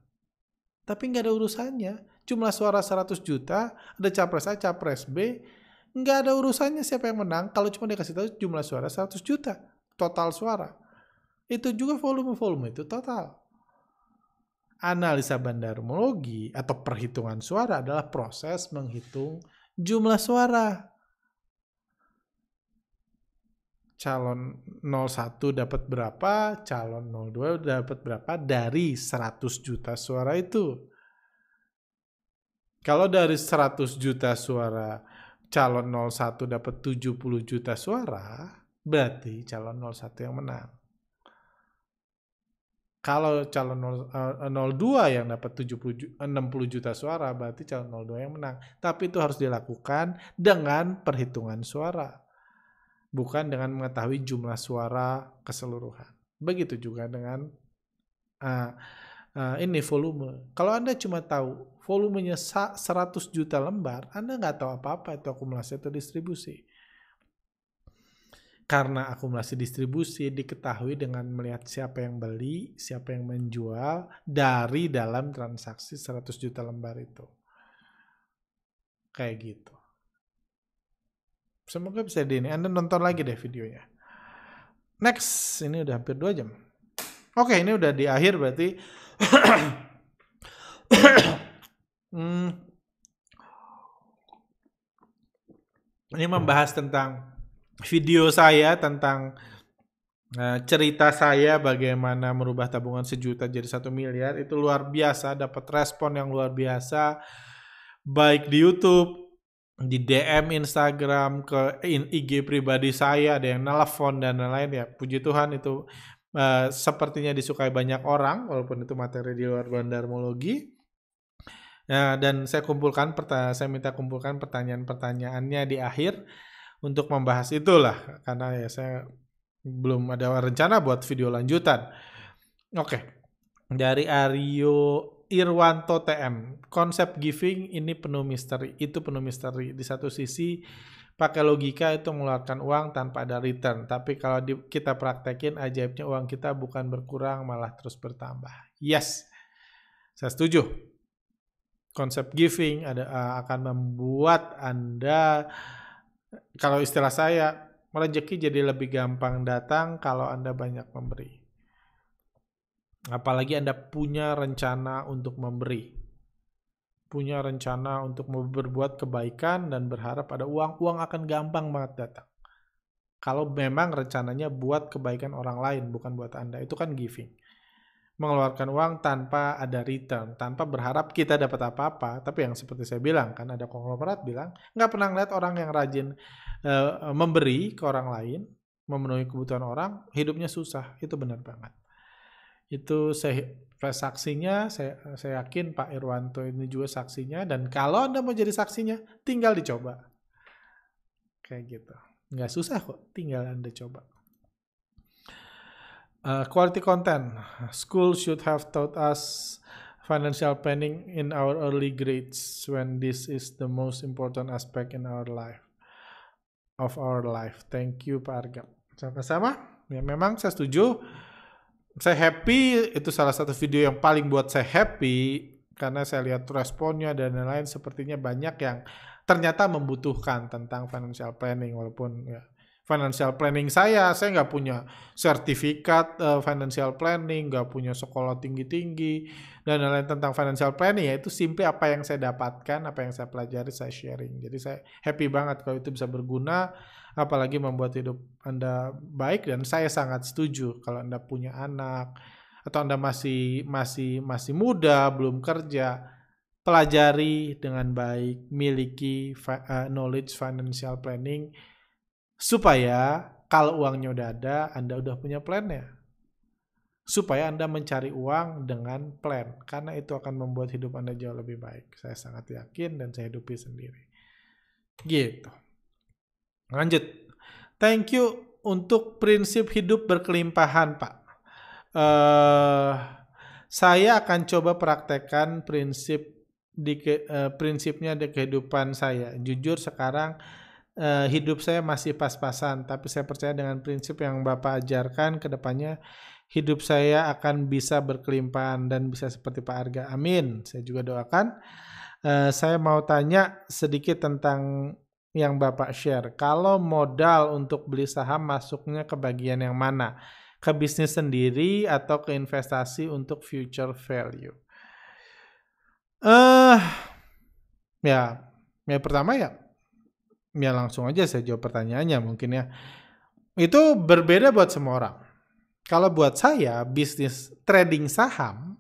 Tapi nggak ada urusannya. Jumlah suara 100 juta, ada capres A, capres B, nggak ada urusannya siapa yang menang kalau cuma dikasih tahu jumlah suara 100 juta, total suara. Itu juga volume-volume itu total. Analisa bandarmologi atau perhitungan suara adalah proses menghitung jumlah suara. calon 01 dapat berapa, calon 02 dapat berapa dari 100 juta suara itu. Kalau dari 100 juta suara calon 01 dapat 70 juta suara, berarti calon 01 yang menang. Kalau calon 02 eh, yang dapat 70 60 juta suara, berarti calon 02 yang menang. Tapi itu harus dilakukan dengan perhitungan suara. Bukan dengan mengetahui jumlah suara keseluruhan. Begitu juga dengan uh, uh, ini volume. Kalau Anda cuma tahu volumenya 100 juta lembar, Anda nggak tahu apa-apa itu akumulasi atau distribusi. Karena akumulasi distribusi diketahui dengan melihat siapa yang beli, siapa yang menjual dari dalam transaksi 100 juta lembar itu. Kayak gitu. Semoga bisa di ini. Anda nonton lagi deh videonya. Next, ini udah hampir 2 jam. Oke, ini udah di akhir berarti (coughs) Hmm. Ini membahas tentang video saya tentang uh, cerita saya bagaimana merubah tabungan sejuta jadi satu miliar itu luar biasa dapat respon yang luar biasa baik di YouTube di DM Instagram ke IG pribadi saya ada yang nelfon dan lain-lain ya puji Tuhan itu uh, sepertinya disukai banyak orang walaupun itu materi di luar bandarmologi. Nah, dan saya kumpulkan saya minta kumpulkan pertanyaan-pertanyaannya di akhir untuk membahas itulah karena ya saya belum ada rencana buat video lanjutan. Oke. Dari Aryo Irwanto TM, konsep giving ini penuh misteri, itu penuh misteri. Di satu sisi pakai logika itu mengeluarkan uang tanpa ada return, tapi kalau di, kita praktekin ajaibnya uang kita bukan berkurang malah terus bertambah. Yes. Saya setuju konsep giving ada uh, akan membuat Anda kalau istilah saya rezeki jadi lebih gampang datang kalau Anda banyak memberi. Apalagi Anda punya rencana untuk memberi. Punya rencana untuk berbuat kebaikan dan berharap ada uang, uang akan gampang banget datang. Kalau memang rencananya buat kebaikan orang lain, bukan buat Anda, itu kan giving mengeluarkan uang tanpa ada return, tanpa berharap kita dapat apa-apa. Tapi yang seperti saya bilang, kan ada konglomerat bilang, nggak pernah lihat orang yang rajin uh, memberi ke orang lain, memenuhi kebutuhan orang, hidupnya susah. Itu benar banget. Itu saya saksinya, saya, saya yakin Pak Irwanto ini juga saksinya. Dan kalau Anda mau jadi saksinya, tinggal dicoba. Kayak gitu. Nggak susah kok, tinggal Anda coba. Uh, quality content. School should have taught us financial planning in our early grades when this is the most important aspect in our life of our life. Thank you Pak Arga. Sama-sama. Ya memang saya setuju. Saya happy itu salah satu video yang paling buat saya happy karena saya lihat responnya dan lain-lain sepertinya banyak yang ternyata membutuhkan tentang financial planning walaupun ya financial planning saya. Saya nggak punya sertifikat uh, financial planning, nggak punya sekolah tinggi-tinggi, dan lain-lain tentang financial planning. Ya itu simply apa yang saya dapatkan, apa yang saya pelajari, saya sharing. Jadi saya happy banget kalau itu bisa berguna, apalagi membuat hidup Anda baik. Dan saya sangat setuju kalau Anda punya anak, atau Anda masih masih masih muda, belum kerja, pelajari dengan baik, miliki uh, knowledge financial planning Supaya kalau uangnya udah ada, Anda udah punya plannya. Supaya Anda mencari uang dengan plan. Karena itu akan membuat hidup Anda jauh lebih baik. Saya sangat yakin dan saya hidupi sendiri. Gitu. Lanjut. Thank you untuk prinsip hidup berkelimpahan, Pak. Uh, saya akan coba praktekkan prinsip di uh, prinsipnya di kehidupan saya. Jujur sekarang uh, hidup saya masih pas-pasan, tapi saya percaya dengan prinsip yang Bapak ajarkan ke depannya hidup saya akan bisa berkelimpahan dan bisa seperti Pak Arga. Amin. Saya juga doakan. Uh, saya mau tanya sedikit tentang yang Bapak share. Kalau modal untuk beli saham masuknya ke bagian yang mana? Ke bisnis sendiri atau ke investasi untuk future value? Eh uh, ya, ya pertama ya ya langsung aja saya jawab pertanyaannya mungkin ya. Itu berbeda buat semua orang. Kalau buat saya, bisnis trading saham,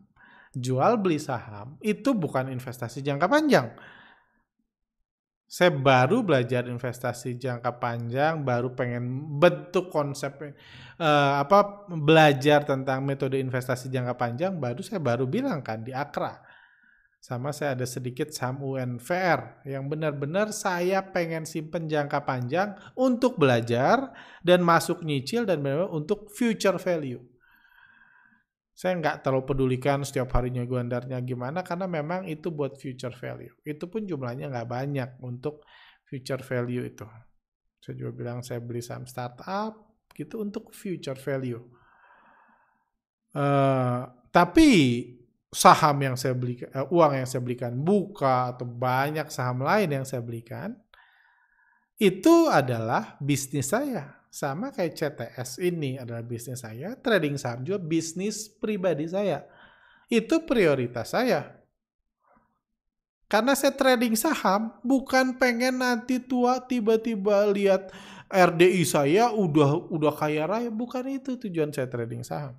jual beli saham, itu bukan investasi jangka panjang. Saya baru belajar investasi jangka panjang, baru pengen bentuk konsep uh, apa belajar tentang metode investasi jangka panjang, baru saya baru bilang kan di Akra sama saya ada sedikit saham UNVR yang benar-benar saya pengen simpen jangka panjang untuk belajar dan masuk nyicil dan benar-benar untuk future value. Saya nggak terlalu pedulikan setiap harinya guandarnya gimana karena memang itu buat future value. Itu pun jumlahnya nggak banyak untuk future value itu. Saya juga bilang saya beli saham startup gitu untuk future value. Uh, tapi saham yang saya belikan, uh, uang yang saya belikan, buka atau banyak saham lain yang saya belikan, itu adalah bisnis saya. Sama kayak CTS ini adalah bisnis saya, trading saham juga bisnis pribadi saya. Itu prioritas saya. Karena saya trading saham, bukan pengen nanti tua tiba-tiba lihat RDI saya udah udah kaya raya, bukan itu tujuan saya trading saham.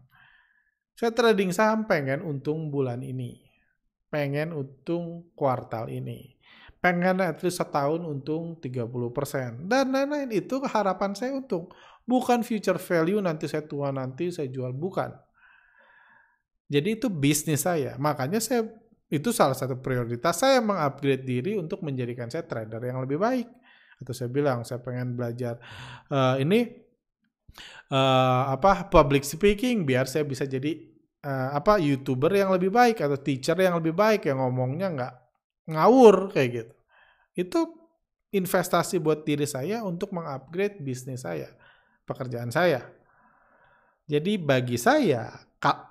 Saya trading saham pengen untung bulan ini. Pengen untung kuartal ini. Pengen at least setahun untung 30%. Dan lain-lain itu harapan saya untung. Bukan future value nanti saya tua nanti saya jual. Bukan. Jadi itu bisnis saya. Makanya saya itu salah satu prioritas saya mengupgrade diri untuk menjadikan saya trader yang lebih baik. Atau saya bilang saya pengen belajar uh, ini uh, apa public speaking biar saya bisa jadi uh, apa youtuber yang lebih baik atau teacher yang lebih baik yang ngomongnya nggak ngawur kayak gitu. Itu investasi buat diri saya untuk mengupgrade bisnis saya, pekerjaan saya. Jadi bagi saya,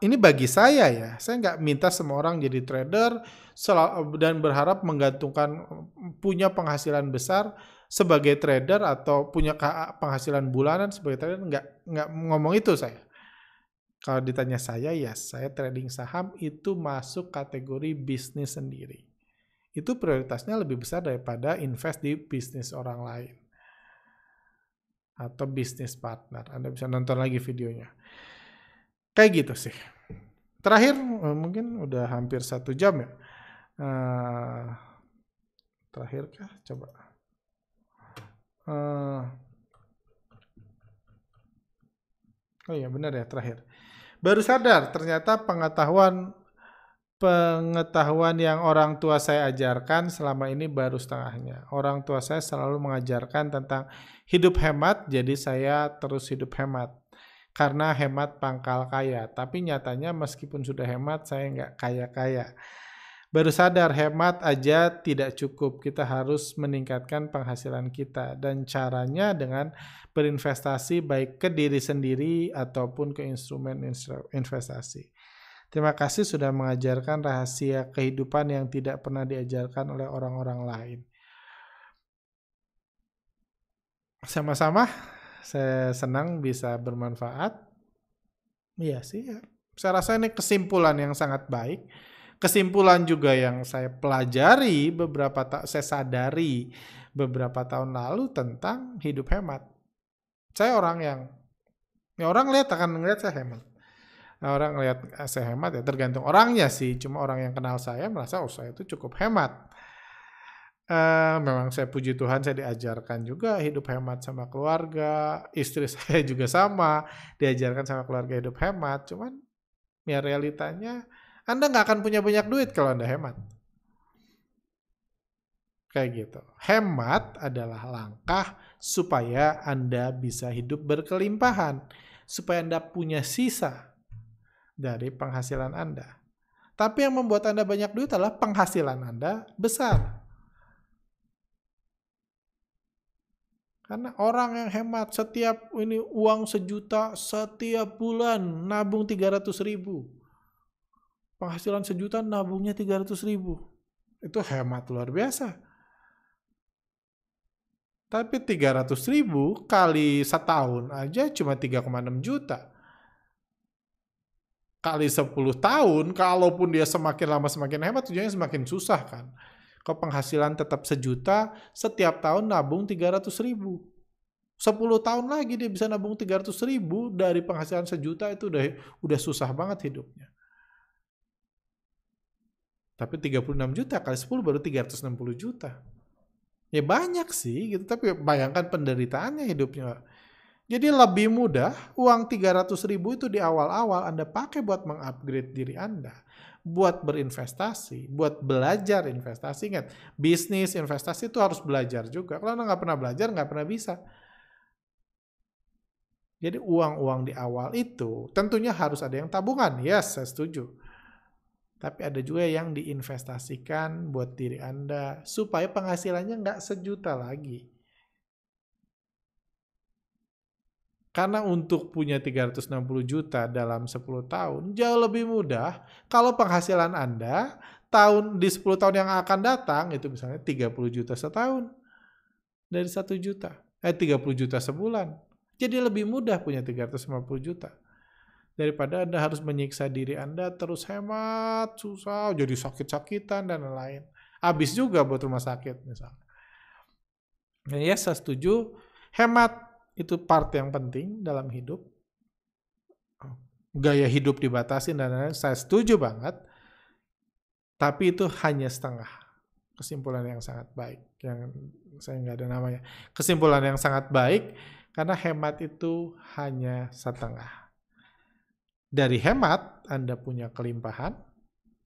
ini bagi saya ya, saya nggak minta semua orang jadi trader dan berharap menggantungkan punya penghasilan besar sebagai trader atau punya penghasilan bulanan sebagai trader nggak nggak ngomong itu saya. Kalau ditanya saya ya saya trading saham itu masuk kategori bisnis sendiri. Itu prioritasnya lebih besar daripada invest di bisnis orang lain atau bisnis partner. Anda bisa nonton lagi videonya. Kayak gitu sih. Terakhir eh, mungkin udah hampir satu jam ya. Uh, terakhir kah? Coba. Uh, oh iya benar ya terakhir. Baru sadar ternyata pengetahuan pengetahuan yang orang tua saya ajarkan selama ini baru setengahnya. Orang tua saya selalu mengajarkan tentang hidup hemat, jadi saya terus hidup hemat. Karena hemat pangkal kaya. Tapi nyatanya meskipun sudah hemat, saya nggak kaya-kaya. Baru sadar hemat aja tidak cukup. Kita harus meningkatkan penghasilan kita dan caranya dengan berinvestasi baik ke diri sendiri ataupun ke instrumen investasi. Terima kasih sudah mengajarkan rahasia kehidupan yang tidak pernah diajarkan oleh orang-orang lain. Sama-sama, saya senang bisa bermanfaat. Iya sih, ya. saya rasa ini kesimpulan yang sangat baik kesimpulan juga yang saya pelajari beberapa tak saya sadari beberapa tahun lalu tentang hidup hemat. Saya orang yang ya orang lihat akan ngeliat saya hemat. Nah, orang lihat eh, saya hemat ya tergantung orangnya sih. Cuma orang yang kenal saya merasa oh saya itu cukup hemat. Uh, memang saya puji Tuhan saya diajarkan juga hidup hemat sama keluarga, istri (laughs) saya juga sama diajarkan sama keluarga hidup hemat. Cuman ya realitanya anda nggak akan punya banyak duit kalau Anda hemat. Kayak gitu. Hemat adalah langkah supaya Anda bisa hidup berkelimpahan. Supaya Anda punya sisa dari penghasilan Anda. Tapi yang membuat Anda banyak duit adalah penghasilan Anda besar. Karena orang yang hemat setiap ini uang sejuta setiap bulan nabung 300 ribu penghasilan sejuta nabungnya 300 ribu. Itu hemat luar biasa. Tapi 300 ribu kali setahun aja cuma 3,6 juta. Kali 10 tahun, kalaupun dia semakin lama semakin hemat, tujuannya semakin susah kan. Kalau penghasilan tetap sejuta, setiap tahun nabung 300 ribu. 10 tahun lagi dia bisa nabung 300 ribu dari penghasilan sejuta itu udah udah susah banget hidupnya. Tapi 36 juta kali 10 baru 360 juta. Ya banyak sih gitu, tapi bayangkan penderitaannya hidupnya. Jadi lebih mudah uang 300 ribu itu di awal-awal Anda pakai buat mengupgrade diri Anda. Buat berinvestasi, buat belajar investasi. Ingat, bisnis, investasi itu harus belajar juga. Kalau Anda nggak pernah belajar, nggak pernah bisa. Jadi uang-uang di awal itu tentunya harus ada yang tabungan. Yes, saya setuju. Tapi ada juga yang diinvestasikan buat diri Anda supaya penghasilannya nggak sejuta lagi. Karena untuk punya 360 juta dalam 10 tahun jauh lebih mudah kalau penghasilan Anda tahun di 10 tahun yang akan datang itu misalnya 30 juta setahun dari 1 juta. Eh 30 juta sebulan. Jadi lebih mudah punya 350 juta. Daripada Anda harus menyiksa diri Anda terus hemat, susah, jadi sakit-sakitan dan lain-lain. Habis juga buat rumah sakit misalnya. Nah, ya saya setuju, hemat itu part yang penting dalam hidup. Gaya hidup dibatasi dan lain-lain, saya setuju banget. Tapi itu hanya setengah kesimpulan yang sangat baik yang saya nggak ada namanya kesimpulan yang sangat baik karena hemat itu hanya setengah. Dari hemat, Anda punya kelimpahan,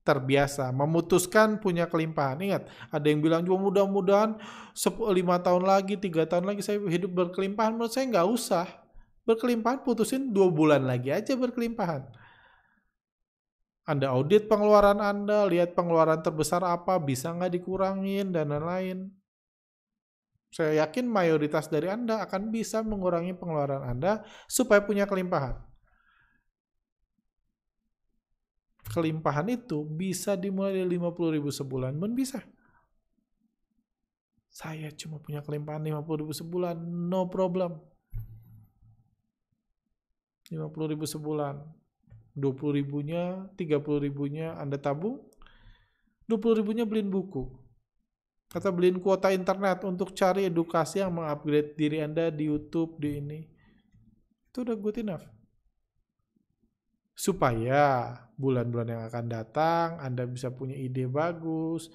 terbiasa memutuskan punya kelimpahan. Ingat, ada yang bilang juga mudah-mudahan 5 tahun lagi, tiga tahun lagi saya hidup berkelimpahan. Menurut saya nggak usah. Berkelimpahan putusin dua bulan lagi aja berkelimpahan. Anda audit pengeluaran Anda, lihat pengeluaran terbesar apa, bisa nggak dikurangin, dan lain-lain. Saya yakin mayoritas dari Anda akan bisa mengurangi pengeluaran Anda supaya punya kelimpahan. Kelimpahan itu bisa dimulai dari 50 ribu sebulan pun bisa. Saya cuma punya kelimpahan 50 ribu sebulan, no problem. 50 ribu sebulan. 20 ribunya, 30 ribunya Anda tabung, 20 ribunya beliin buku. Atau beliin kuota internet untuk cari edukasi yang mengupgrade diri Anda di YouTube, di ini. Itu udah good enough. Supaya bulan-bulan yang akan datang Anda bisa punya ide bagus,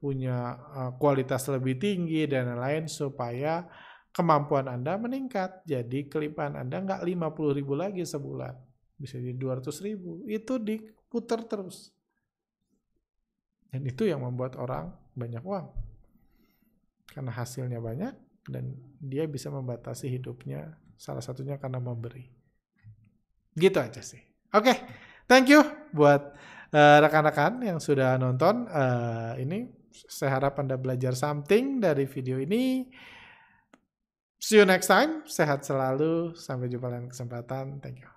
punya uh, kualitas lebih tinggi dan lain-lain supaya kemampuan Anda meningkat. Jadi kelimpahan Anda nggak 50 ribu lagi sebulan. Bisa jadi 200 ribu. Itu diputar terus. Dan itu yang membuat orang banyak uang karena hasilnya banyak dan dia bisa membatasi hidupnya salah satunya karena memberi. Gitu aja sih. Oke, okay, thank you buat eh, rekan-rekan uh, yang sudah nonton uh, ini. Saya harap Anda belajar something dari video ini. See you next time. Sehat selalu. Sampai jumpa lain kesempatan. Thank you.